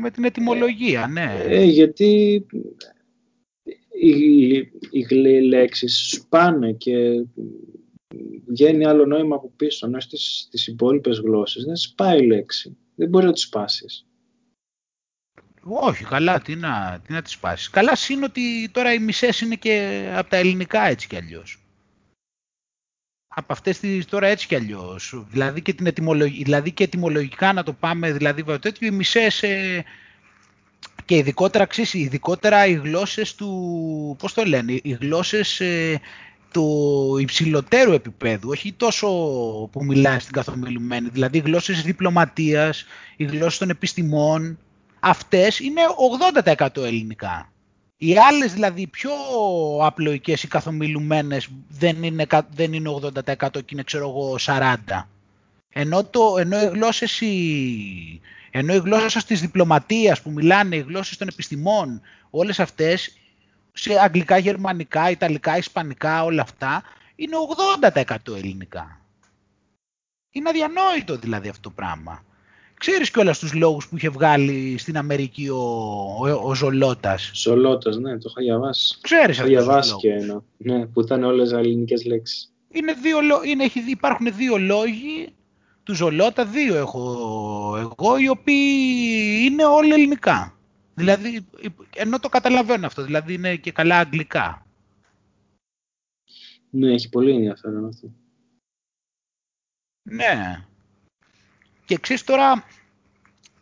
με την ετοιμολογία, ναι. Ε, γιατί οι, οι λέξεις σπάνε και βγαίνει άλλο νόημα από πίσω, ενώ στις, στις υπόλοιπες γλώσσες δεν σπάει η λέξη. Δεν μπορεί να τη σπάσεις. Όχι, καλά, τι να, τι να τη σπάσεις. Καλά, είναι ότι τώρα οι μισές είναι και από τα ελληνικά έτσι κι αλλιώς. Από αυτές τις τώρα έτσι κι αλλιώς. Δηλαδή και, την ετοιμολογ... δηλαδή και ετοιμολογικά να το πάμε, δηλαδή τέτοιο, οι μισές ε, και ειδικότερα, ξέρεις, ειδικότερα οι γλώσσες του, πώς το λένε, οι γλώσσες ε, του υψηλότερου επίπεδου, όχι τόσο που μιλάει στην καθομιλουμένη, δηλαδή οι γλώσσες διπλωματίας, οι γλώσσες των επιστημών, αυτές είναι 80% ελληνικά. Οι άλλες δηλαδή πιο απλοϊκές ή καθομιλουμένες δεν είναι, δεν είναι 80% και είναι ξέρω εγώ 40%. Ενώ, το, ενώ οι γλώσσες οι, ενώ οι γλώσσες της διπλωματίας που μιλάνε, οι γλώσσες των επιστημών, όλες αυτές, σε αγγλικά, γερμανικά, ιταλικά, ισπανικά, όλα αυτά, είναι 80% ελληνικά. Είναι αδιανόητο δηλαδή αυτό το πράγμα. Ξέρεις κιόλας τους λόγους που είχε βγάλει στην Αμερική ο, ο, ο Ζολότας; Ζολότας, ναι, το είχα διαβάσει. Ξέρεις αυτό. Το διαβάσει και ένα, ναι, που ήταν όλες ελληνικές λέξεις. Είναι δύο, είναι, υπάρχουν δύο λόγοι του Ζολότα δύο έχω εγώ, οι οποίοι είναι όλα ελληνικά. Δηλαδή, ενώ το καταλαβαίνω αυτό, δηλαδή είναι και καλά αγγλικά. Ναι, έχει πολύ ενδιαφέρον αυτό. Ναι. Και ξέρεις τώρα,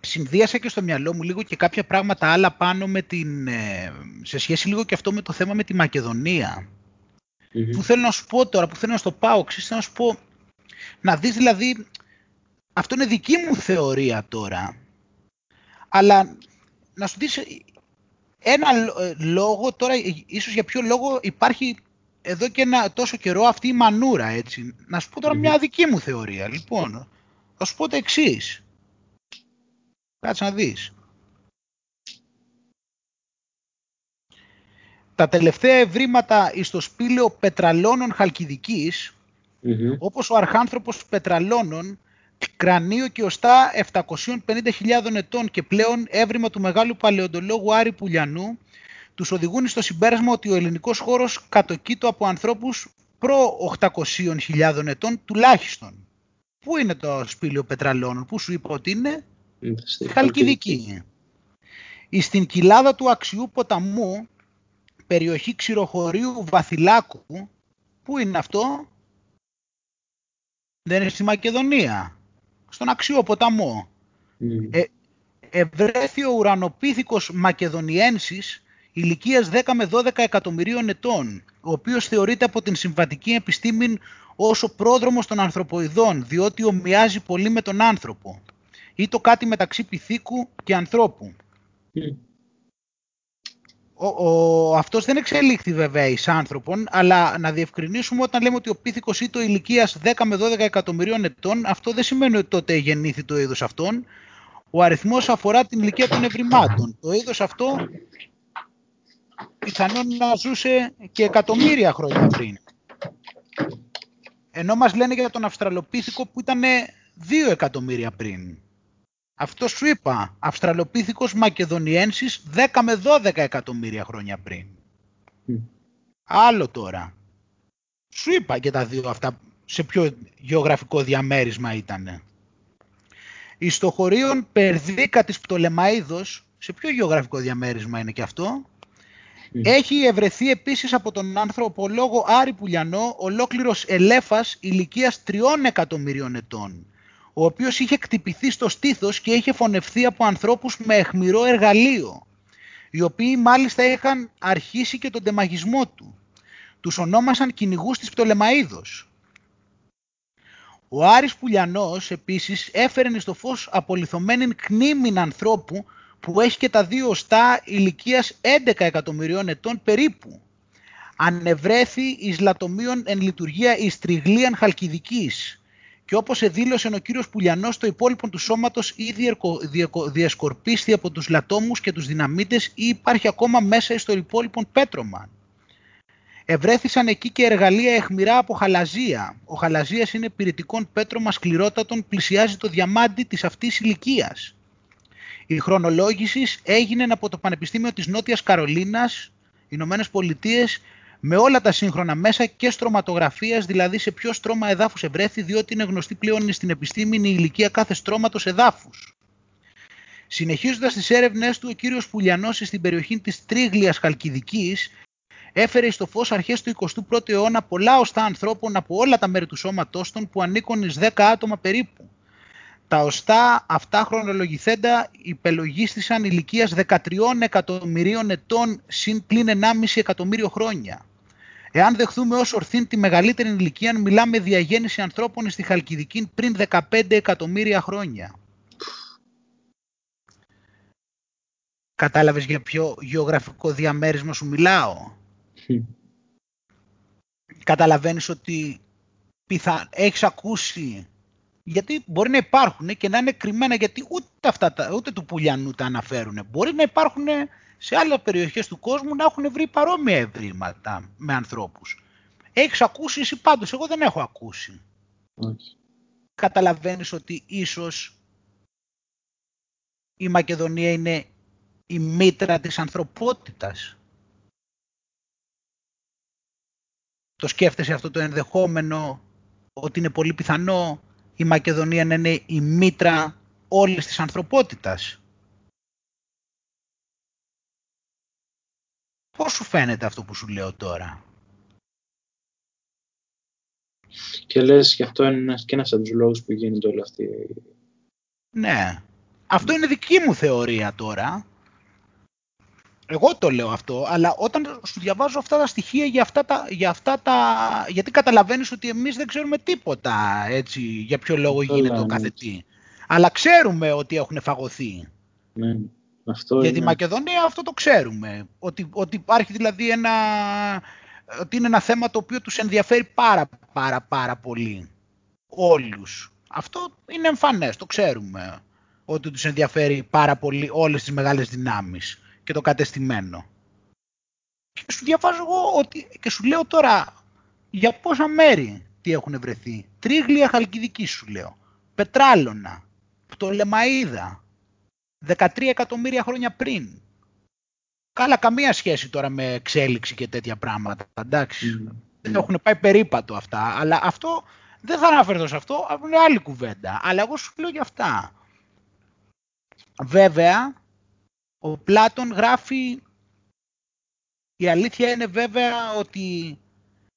συνδύασα και στο μυαλό μου λίγο και κάποια πράγματα άλλα πάνω με την, ε, σε σχέση λίγο και αυτό με το θέμα με τη μακεδονια Που θέλω να σου πω τώρα, που θέλω να στο πάω, ξέρεις, να σου πω, να δεις δηλαδή αυτό είναι δική μου θεωρία τώρα. Αλλά να σου δεις ένα ε, λόγο τώρα, ε, ίσως για ποιο λόγο υπάρχει εδώ και ένα τόσο καιρό αυτή η μανούρα, έτσι. Να σου πω τώρα μια δική μου θεωρία. Λοιπόν, θα σου πω το εξής. Κάτσε να δεις. Τα τελευταία ευρήματα στο σπήλαιο πετραλώνων Χαλκιδικής, όπως ο αρχάνθρωπος πετραλώνων, κρανίο και οστά 750.000 ετών και πλέον έβριμα του μεγάλου παλαιοντολόγου Άρη Πουλιανού τους οδηγούν στο συμπέρασμα ότι ο ελληνικός χώρος κατοκείτο από ανθρώπους προ 800.000 ετών τουλάχιστον. Πού είναι το σπήλαιο πετραλώνων, πού σου είπα ότι είναι, στη Χαλκιδική. Στην κοιλάδα του Αξιού ποταμού, περιοχή ξηροχωρίου Βαθυλάκου, πού είναι αυτό, δεν είναι στη Μακεδονία στον αξιό ποταμό. Mm. Ε, ευρέθη ο ουρανοπίθηκος Μακεδονιένσης ηλικίας 10 με 12 εκατομμυρίων ετών, ο οποίος θεωρείται από την συμβατική επιστήμη ως ο πρόδρομος των ανθρωποειδών, διότι ομοιάζει πολύ με τον άνθρωπο ή το κάτι μεταξύ πυθίκου και ανθρώπου. Mm. Ο, ο, αυτός δεν εξελίχθη βέβαια εις άνθρωπον, αλλά να διευκρινίσουμε όταν λέμε ότι ο πίθηκος ή το ηλικίας 10 με 12 εκατομμυρίων ετών, αυτό δεν σημαίνει ότι τότε γεννήθη το είδος αυτόν. Ο αριθμός αφορά την ηλικία των ευρημάτων. Το είδος αυτό πιθανόν να ζούσε και εκατομμύρια χρόνια πριν. Ενώ μας λένε για τον Αυστραλοπίθηκο που ήταν δύο εκατομμύρια πριν. Αυτό σου είπα, Αυστραλοπίθηκος Μακεδονιένσης 10 με 12 εκατομμύρια χρόνια πριν. Άλλο τώρα. Σου είπα και τα δύο αυτά σε ποιο γεωγραφικό διαμέρισμα ήταν. Η στο χωρίον Περδίκα της Πτολεμαίδος, σε ποιο γεωγραφικό διαμέρισμα είναι και αυτό, έχει ευρεθεί επίσης από τον ανθρωπολόγο Άρη Πουλιανό ολόκληρος ελέφας ηλικίας 3 εκατομμυρίων ετών ο οποίος είχε κτυπηθεί στο στήθος και είχε φωνευθεί από ανθρώπους με αιχμηρό εργαλείο, οι οποίοι μάλιστα είχαν αρχίσει και τον τεμαγισμό του. Τους ονόμασαν κυνηγούς της Πτολεμαίδος. Ο Άρης Πουλιανός επίσης έφερε στο φως απολυθωμένην κνήμην ανθρώπου που έχει και τα δύο οστά ηλικίας 11 εκατομμυρίων ετών περίπου. Ανεβρέθη εις λατομείων εν λειτουργία εις τριγλίαν χαλκιδικής και όπως εδήλωσε ο κύριος Πουλιανός το υπόλοιπο του σώματος ή διασκορπίστη από τους λατόμους και τους δυναμίτες ή υπάρχει ακόμα μέσα στο υπόλοιπο πέτρωμα. Ευρέθησαν εκεί και εργαλεία εχμηρά από χαλαζία. Ο χαλαζίας είναι πυρητικών πέτρωμα σκληρότατων, πλησιάζει το διαμάντι της αυτής ηλικίας. Η χρονολόγησης έγινε από το Πανεπιστήμιο της Νότιας Καρολίνας, Ηνωμένες Πολιτείες με όλα τα σύγχρονα μέσα και στρωματογραφίας, δηλαδή σε ποιο στρώμα εδάφους ευρέθη, διότι είναι γνωστή πλέον στην επιστήμη η ηλικία κάθε στρώματος εδάφους. Συνεχίζοντας τις έρευνές του, ο κύριος Πουλιανός στην περιοχή της Τρίγλιας Χαλκιδικής έφερε στο φως αρχές του 21ου αιώνα πολλά οστά ανθρώπων από όλα τα μέρη του σώματός των που ανήκουν εις 10 άτομα περίπου. Τα οστά αυτά χρονολογηθέντα υπελογίστησαν ηλικίας 13 εκατομμυρίων ετών συν πλην 1,5 εκατομμύριο χρόνια. Εάν δεχθούμε ως ορθήν τη μεγαλύτερη ηλικία, μιλάμε διαγέννηση ανθρώπων στη Χαλκιδική πριν 15 εκατομμύρια χρόνια. Κατάλαβες για ποιο γεωγραφικό διαμέρισμα σου μιλάω; Καταλαβαίνεις ότι πιθα... έχεις ακούσει γιατί μπορεί να υπάρχουν και να είναι κρυμμένα γιατί ούτε, αυτά, ούτε του πουλιανού τα αναφέρουν. Μπορεί να υπάρχουν σε άλλες περιοχές του κόσμου να έχουν βρει παρόμοια ευρήματα με ανθρώπους. Έχεις ακούσει εσύ πάντως, εγώ δεν έχω ακούσει. Όχι. Καταλαβαίνεις ότι ίσως η Μακεδονία είναι η μήτρα της ανθρωπότητας. Το σκέφτεσαι αυτό το ενδεχόμενο ότι είναι πολύ πιθανό η Μακεδονία να είναι η μήτρα όλης της ανθρωπότητας. Πώς σου φαίνεται αυτό που σου λέω τώρα; Και λες και αυτό είναι και ένας από τους λόγους που γίνεται όλη αυτή. Ναι. Αυτό είναι δική μου θεωρία τώρα. Εγώ το λέω αυτό, αλλά όταν σου διαβάζω αυτά τα στοιχεία για αυτά τα, για αυτά τα γιατί καταλαβαίνεις ότι εμείς δεν ξέρουμε τίποτα, έτσι, για ποιο λόγο γίνεται το κάθε τι. Αλλά ξέρουμε ότι έχουν φαγωθεί. Ναι. Αυτό για τη Μακεδονία αυτό το ξέρουμε. Ότι, ότι υπάρχει δηλαδή ένα, ότι είναι ένα θέμα το οποίο τους ενδιαφέρει πάρα πάρα πάρα πολύ. Όλους. Αυτό είναι εμφανές, το ξέρουμε. Ότι τους ενδιαφέρει πάρα πολύ όλες τις μεγάλες δυνάμεις και το κατεστημένο. Και σου διαβάζω εγώ ότι, και σου λέω τώρα για πόσα μέρη τι έχουν βρεθεί. Τρίγλια χαλκιδική σου λέω. Πετράλωνα. Πτολεμαίδα. 13 εκατομμύρια χρόνια πριν. Καλά, καμία σχέση τώρα με εξέλιξη και τέτοια πράγματα. Εντάξει. Mm. Δεν έχουν πάει περίπατο αυτά. Αλλά αυτό δεν θα αναφερθώ σε αυτό. Αυτό είναι άλλη κουβέντα. Αλλά εγώ σου λέω για αυτά. Βέβαια, ο Πλάτων γράφει, η αλήθεια είναι βέβαια ότι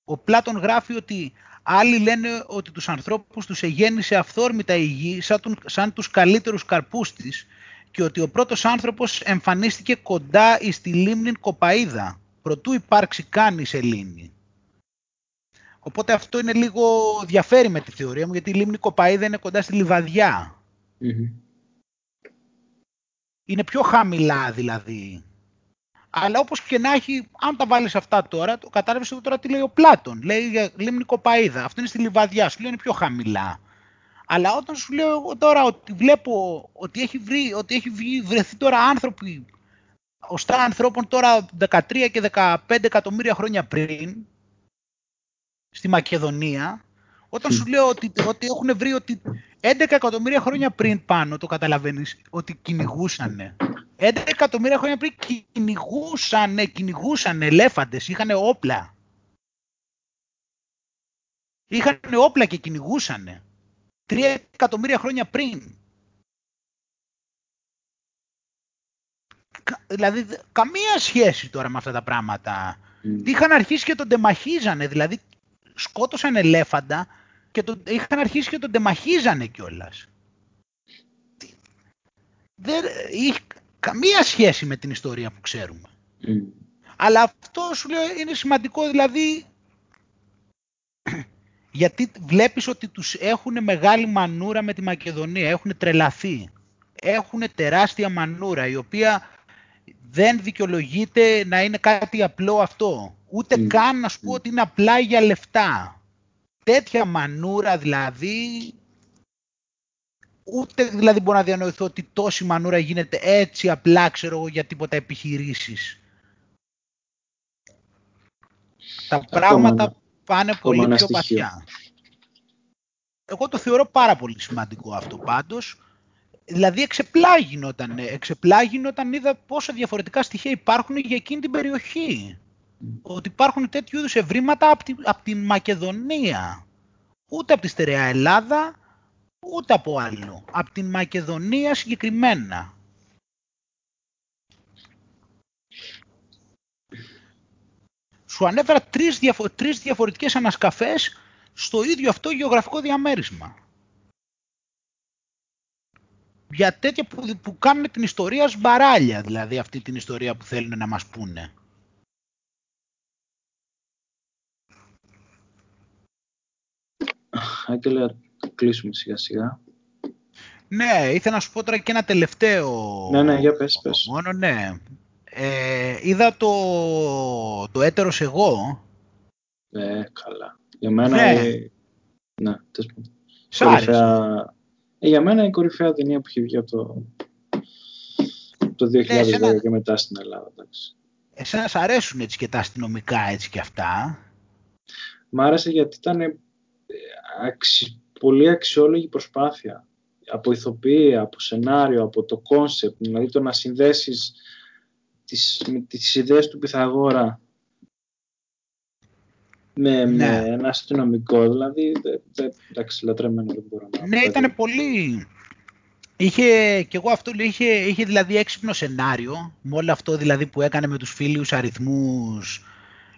ο Πλάτων γράφει ότι άλλοι λένε ότι τους ανθρώπους τους εγέννησε αυθόρμητα η γη σαν, τον, σαν τους καλύτερους καρπούς της και ότι ο πρώτος άνθρωπος εμφανίστηκε κοντά στη λίμνη Κοπαίδα, προτού υπάρξει καν η σελήνη. Οπότε αυτό είναι λίγο διαφέρει με τη θεωρία μου, γιατί η λίμνη Κοπαίδα είναι κοντά στη λιβαδια Είναι πιο χαμηλά δηλαδή. Αλλά όπως και να έχει, αν τα βάλεις αυτά τώρα, το κατάλαβες εδώ τώρα τι λέει ο Πλάτων. Λέει για λίμνη Κοπαίδα. Αυτό είναι στη λιβαδιά, σου λέει είναι πιο χαμηλά. Αλλά όταν σου λέω εγώ τώρα ότι βλέπω ότι έχει, βρει, ότι έχει βρεθεί τώρα άνθρωποι, οστά ανθρώπων τώρα 13 και 15 εκατομμύρια χρόνια πριν, στη Μακεδονία, όταν σου λέω ότι, ότι έχουν βρει ότι 11 εκατομμύρια χρόνια πριν πάνω, το καταλαβαίνεις, ότι κυνηγούσαν. 11 εκατομμύρια χρόνια πριν κυνηγούσαν, κυνηγούσαν ελέφαντες, είχαν όπλα. Είχαν όπλα και κυνηγούσαν. Τρία εκατομμύρια χρόνια πριν. Δηλαδή, καμία σχέση τώρα με αυτά τα πράγματα. Mm. Είχαν αρχίσει και τον τεμαχίζανε, δηλαδή σκότωσαν ελέφαντα και τον, είχαν αρχίσει και τον τεμαχίζανε κιόλας. Δεν είχε καμία σχέση με την ιστορία που ξέρουμε. Mm. Αλλά αυτό σου λέω είναι σημαντικό, δηλαδή γιατί βλέπεις ότι τους έχουν μεγάλη μανούρα με τη Μακεδονία, έχουν τρελαθεί. Έχουν τεράστια μανούρα, η οποία δεν δικαιολογείται να είναι κάτι απλό αυτό. Ούτε mm. καν να σου πω ότι είναι απλά για λεφτά. Τέτοια μανούρα δηλαδή, ούτε δηλαδή μπορώ να διανοηθώ ότι τόση μανούρα γίνεται έτσι απλά, ξέρω εγώ, για τίποτα επιχειρήσεις. Τα πράγματα πάνε πολύ πιο βαθιά. Εγώ το θεωρώ πάρα πολύ σημαντικό αυτό πάντως. Δηλαδή εξεπλάγει όταν, εξεπλάγει όταν είδα πόσα διαφορετικά στοιχεία υπάρχουν για εκείνη την περιοχή. Ότι υπάρχουν τέτοιου είδους ευρήματα από την, από την Μακεδονία. Ούτε από τη στερεά Ελλάδα, ούτε από άλλο. Από την Μακεδονία συγκεκριμένα. σου ανέφερα τρεις, διαφο τρεις διαφορετικές ανασκαφές στο ίδιο αυτό γεωγραφικό διαμέρισμα. Για τέτοια που, που κάνουν την ιστορία σμπαράλια, δηλαδή αυτή την ιστορία που θέλουν να μας πούνε. Άγγελα, κλείσουμε σιγά σιγά. Ναι, ήθελα να σου πω τώρα και ένα τελευταίο... Ναι, ναι, για πες, πες. Μόνο, ναι. Ε, είδα το, το έτερος εγώ. Ε, καλά. Για μένα... Ναι, η... ναι κορυφαία... Ε, για μένα η κορυφαία ταινία που έχει βγει από το, το 2010 ναι, και μετά στην Ελλάδα. Εντάξει. Εσένα σ' αρέσουν έτσι και τα αστυνομικά έτσι και αυτά. Μ' άρεσε γιατί ήταν ε, πολύ αξιόλογη προσπάθεια. Από ηθοποιία, από σενάριο, από το concept, δηλαδή το να συνδέσεις τις, με τις ιδέες του Πυθαγόρα με, ναι. με ένα αστυνομικό, δηλαδή εντάξει, λατρεμένο δεν μπορώ να Ναι, ήταν πολύ... Είχε, και εγώ αυτό είχε, είχε δηλαδή έξυπνο σενάριο, με όλο αυτό δηλαδή που έκανε με τους φίλους αριθμούς,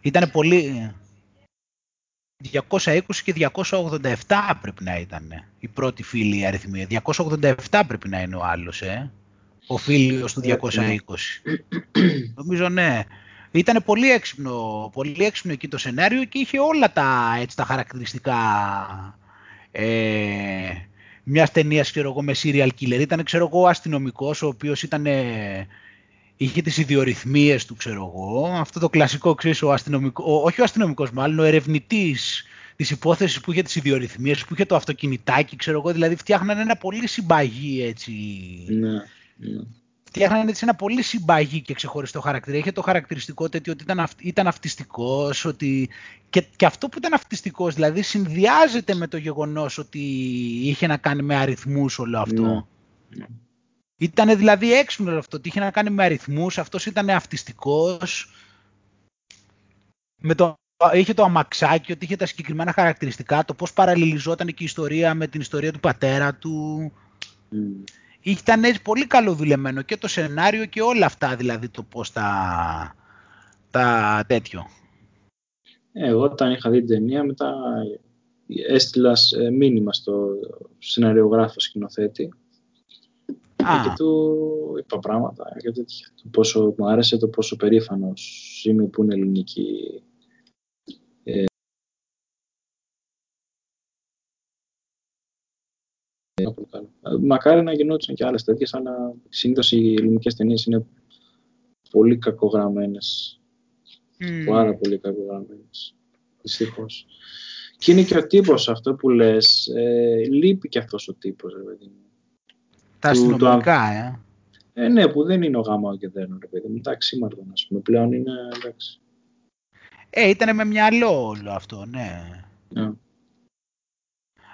ήταν πολύ... 220 και 287 πρέπει να ήταν η πρώτη φίλη αριθμή. 287 πρέπει να είναι ο άλλος, ε ο φίλος του 220. Νομίζω ναι. Ήταν πολύ έξυπνο, πολύ έξυπνο εκεί το σενάριο και είχε όλα τα, έτσι, τα χαρακτηριστικά ε, μιας ταινίας ξέρω εγώ, με serial killer. Ήταν ξέρω εγώ, αστυνομικός ο οποίος ήταν, είχε τις ιδιορυθμίες του ξέρω εγώ. Αυτό το κλασικό ξέρεις, ο αστυνομικός, όχι ο αστυνομικός μάλλον, ο ερευνητής της υπόθεσης που είχε τις ιδιορυθμίες, που είχε το αυτοκινητάκι, ξέρω εγώ, δηλαδή φτιάχνανε ένα πολύ συμπαγή έτσι. Ναι. Φτιάχνανε έτσι ένα πολύ συμπαγή και ξεχωριστό χαρακτήρα. Είχε το χαρακτηριστικό τέτοιο ότι ήταν, αυ, ήταν αυτιστικός, ότι... Και, και αυτό που ήταν αυτιστικός, δηλαδή συνδυάζεται με το γεγονός ότι είχε να κάνει με αριθμούς όλο αυτό. Ναι. Ήταν δηλαδή έξυπνο όλο αυτό, ότι είχε να κάνει με αριθμούς, αυτός ήταν αυτιστικός. Με το, είχε το αμαξάκι, ότι είχε τα συγκεκριμένα χαρακτηριστικά, το πώς παραλληλιζόταν και η ιστορία με την ιστορία του πατέρα του. Mm ήταν έτσι πολύ καλοδουλεμένο και το σενάριο και όλα αυτά δηλαδή το πώς τα, τα τέτοιο. Εγώ όταν είχα δει την ταινία μετά έστειλα μήνυμα στο σεναριογράφο σκηνοθέτη Α. Και του είπα πράγματα για τέτοια. Το πόσο μου άρεσε, το πόσο περήφανος είμαι που είναι ελληνική ε, Μακάρι να γινόντουσαν και άλλες τέτοιες, αλλά συνήθως οι ελληνικές ταινίες είναι πολύ κακογραμμένες. Mm. Πάρα πολύ κακογραμμένες. Δυστυχώς. Και είναι και ο τύπος αυτό που λες. Ε, λείπει και αυτός ο τύπος, ρε παιδί μου. Τα αστυνομικά, ε. Ε, ναι, που δεν είναι ο γάμα και δεν ρε παιδί μου. Εντάξει, Μαρτών, ας πούμε. Πλέον είναι, εντάξει. Ε, ήταν με μυαλό όλο αυτό, ναι. Yeah.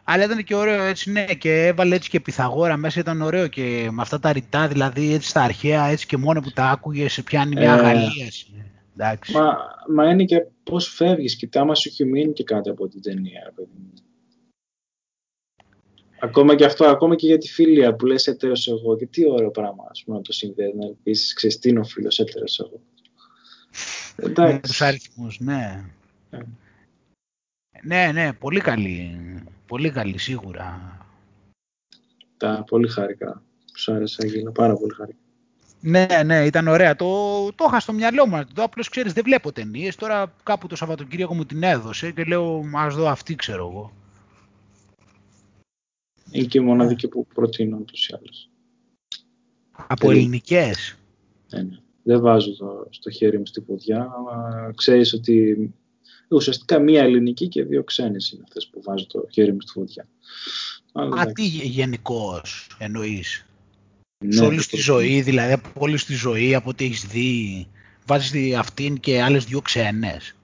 Αλλά ήταν και ωραίο έτσι, ναι, και έβαλε έτσι και Πυθαγόρα μέσα, ήταν ωραίο και με αυτά τα ρητά, δηλαδή έτσι στα αρχαία, έτσι και μόνο που τα άκουγε, σε πιάνει μια ε, Εντάξει. Μα, μα είναι και πώς φεύγεις, και άμα σου έχει μείνει και κάτι από την ταινία, παιδί Ακόμα και αυτό, ακόμα και για τη φίλια που λες έτερος εγώ. Και τι ωραίο πράγμα, ας πούμε, να το συνδέεις, να πεις, ξέρεις, τι είναι ο φίλος έτερος εγώ. Εντάξει. Με τους αριθμούς, ναι. Ε. Ναι, ναι, πολύ καλή. Πολύ καλή, σίγουρα. Τα πολύ χάρηκα. Σου άρεσε, Αγγέλα, πάρα πολύ χάρηκα. Ναι, ναι, ήταν ωραία. Το, το είχα στο μυαλό μου. Το απλώς ξέρεις, δεν βλέπω ταινίες. Τώρα κάπου το Σαββατοκύριακο μου την έδωσε και λέω, Α δω αυτή, ξέρω εγώ. Είναι και η μοναδική που προτείνω ούτως ή άλλως. Από ελληνικές; Ναι, ναι. Δεν βάζω το, στο χέρι μου στη ποδιά, αλλά ξέρεις ότι ουσιαστικά μία ελληνική και δύο ξένες είναι αυτές που βάζω το χέρι μου στη φωτιά. Α, τι γενικώς εννοείς. Ναι, σε όλη τη ζωή, δηλαδή από όλη τη ζωή, από ό,τι έχεις δει, βάζεις αυτήν και άλλες δύο ξένες.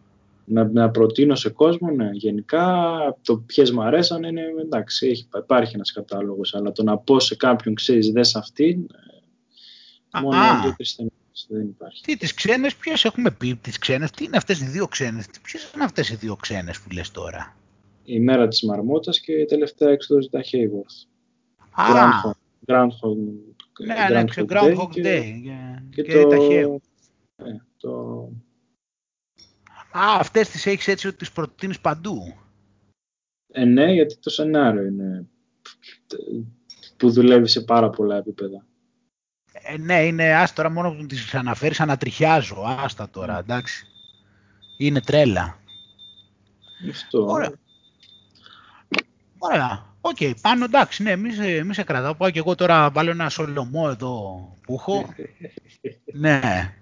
Να, να προτείνω σε κόσμο, ναι. Γενικά, το ποιες μου αρέσαν είναι εντάξει, έχει, υπάρχει ένας κατάλογος, αλλά το να πω σε κάποιον, ξέρεις, δες αυτήν, ε, μόνο δύο δεν υπάρχει. Τι, τις ξένες, ποιες έχουμε πει, τις ξένες, τι είναι αυτές οι δύο ξένες, ποιες είναι αυτές οι δύο ξένες που λες τώρα; Η μέρα της Μαρμότας και η τελευταία έκδοση τα Hayworth. Α, Groundhog, ναι, ναι, Groundhog Day, Day και, και, το, τα ναι, το... Α, αυτές τις έχεις έτσι ότι τις προτείνεις παντού. Ε, ναι, γιατί το σενάριο είναι που δουλεύει σε πάρα πολλά επίπεδα. Ε, ναι, είναι άστορα μόνο που τις αναφέρεις ανατριχιάζω. Άστα τώρα, ναι. εντάξει. Είναι τρέλα. Αυτό. Ωραία. Ωραία. OK, okay, Πάνο εντάξει, ναι, μη σε, μη σε κρατάω. Πάω και εγώ τώρα βάλω ένα σολομό εδώ που έχω. ναι.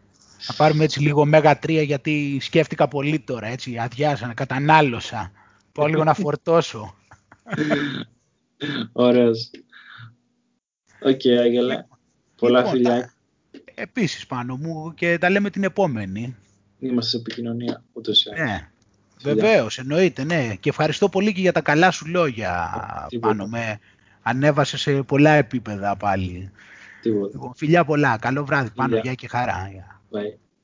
Θα πάρουμε έτσι λίγο ωμέγα 3 γιατί σκέφτηκα πολύ τώρα, έτσι, αδειάσα, κατανάλωσα. Πάω λίγο να φορτώσω. Ωραίος. OK, okay, Άγγελα. Πολλά λοιπόν, φιλιά. Επίσης πάνω μου και τα λέμε την επόμενη. Είμαστε σε επικοινωνία ούτως ή Ναι. Βεβαίως, εννοείται, ναι. Και ευχαριστώ πολύ και για τα καλά σου λόγια πάνω με. Ανέβασε σε πολλά επίπεδα πάλι. Τίποτα. Λοιπόν, φιλιά πολλά. Καλό βράδυ πάνω. Γεια και χαρά. Bye.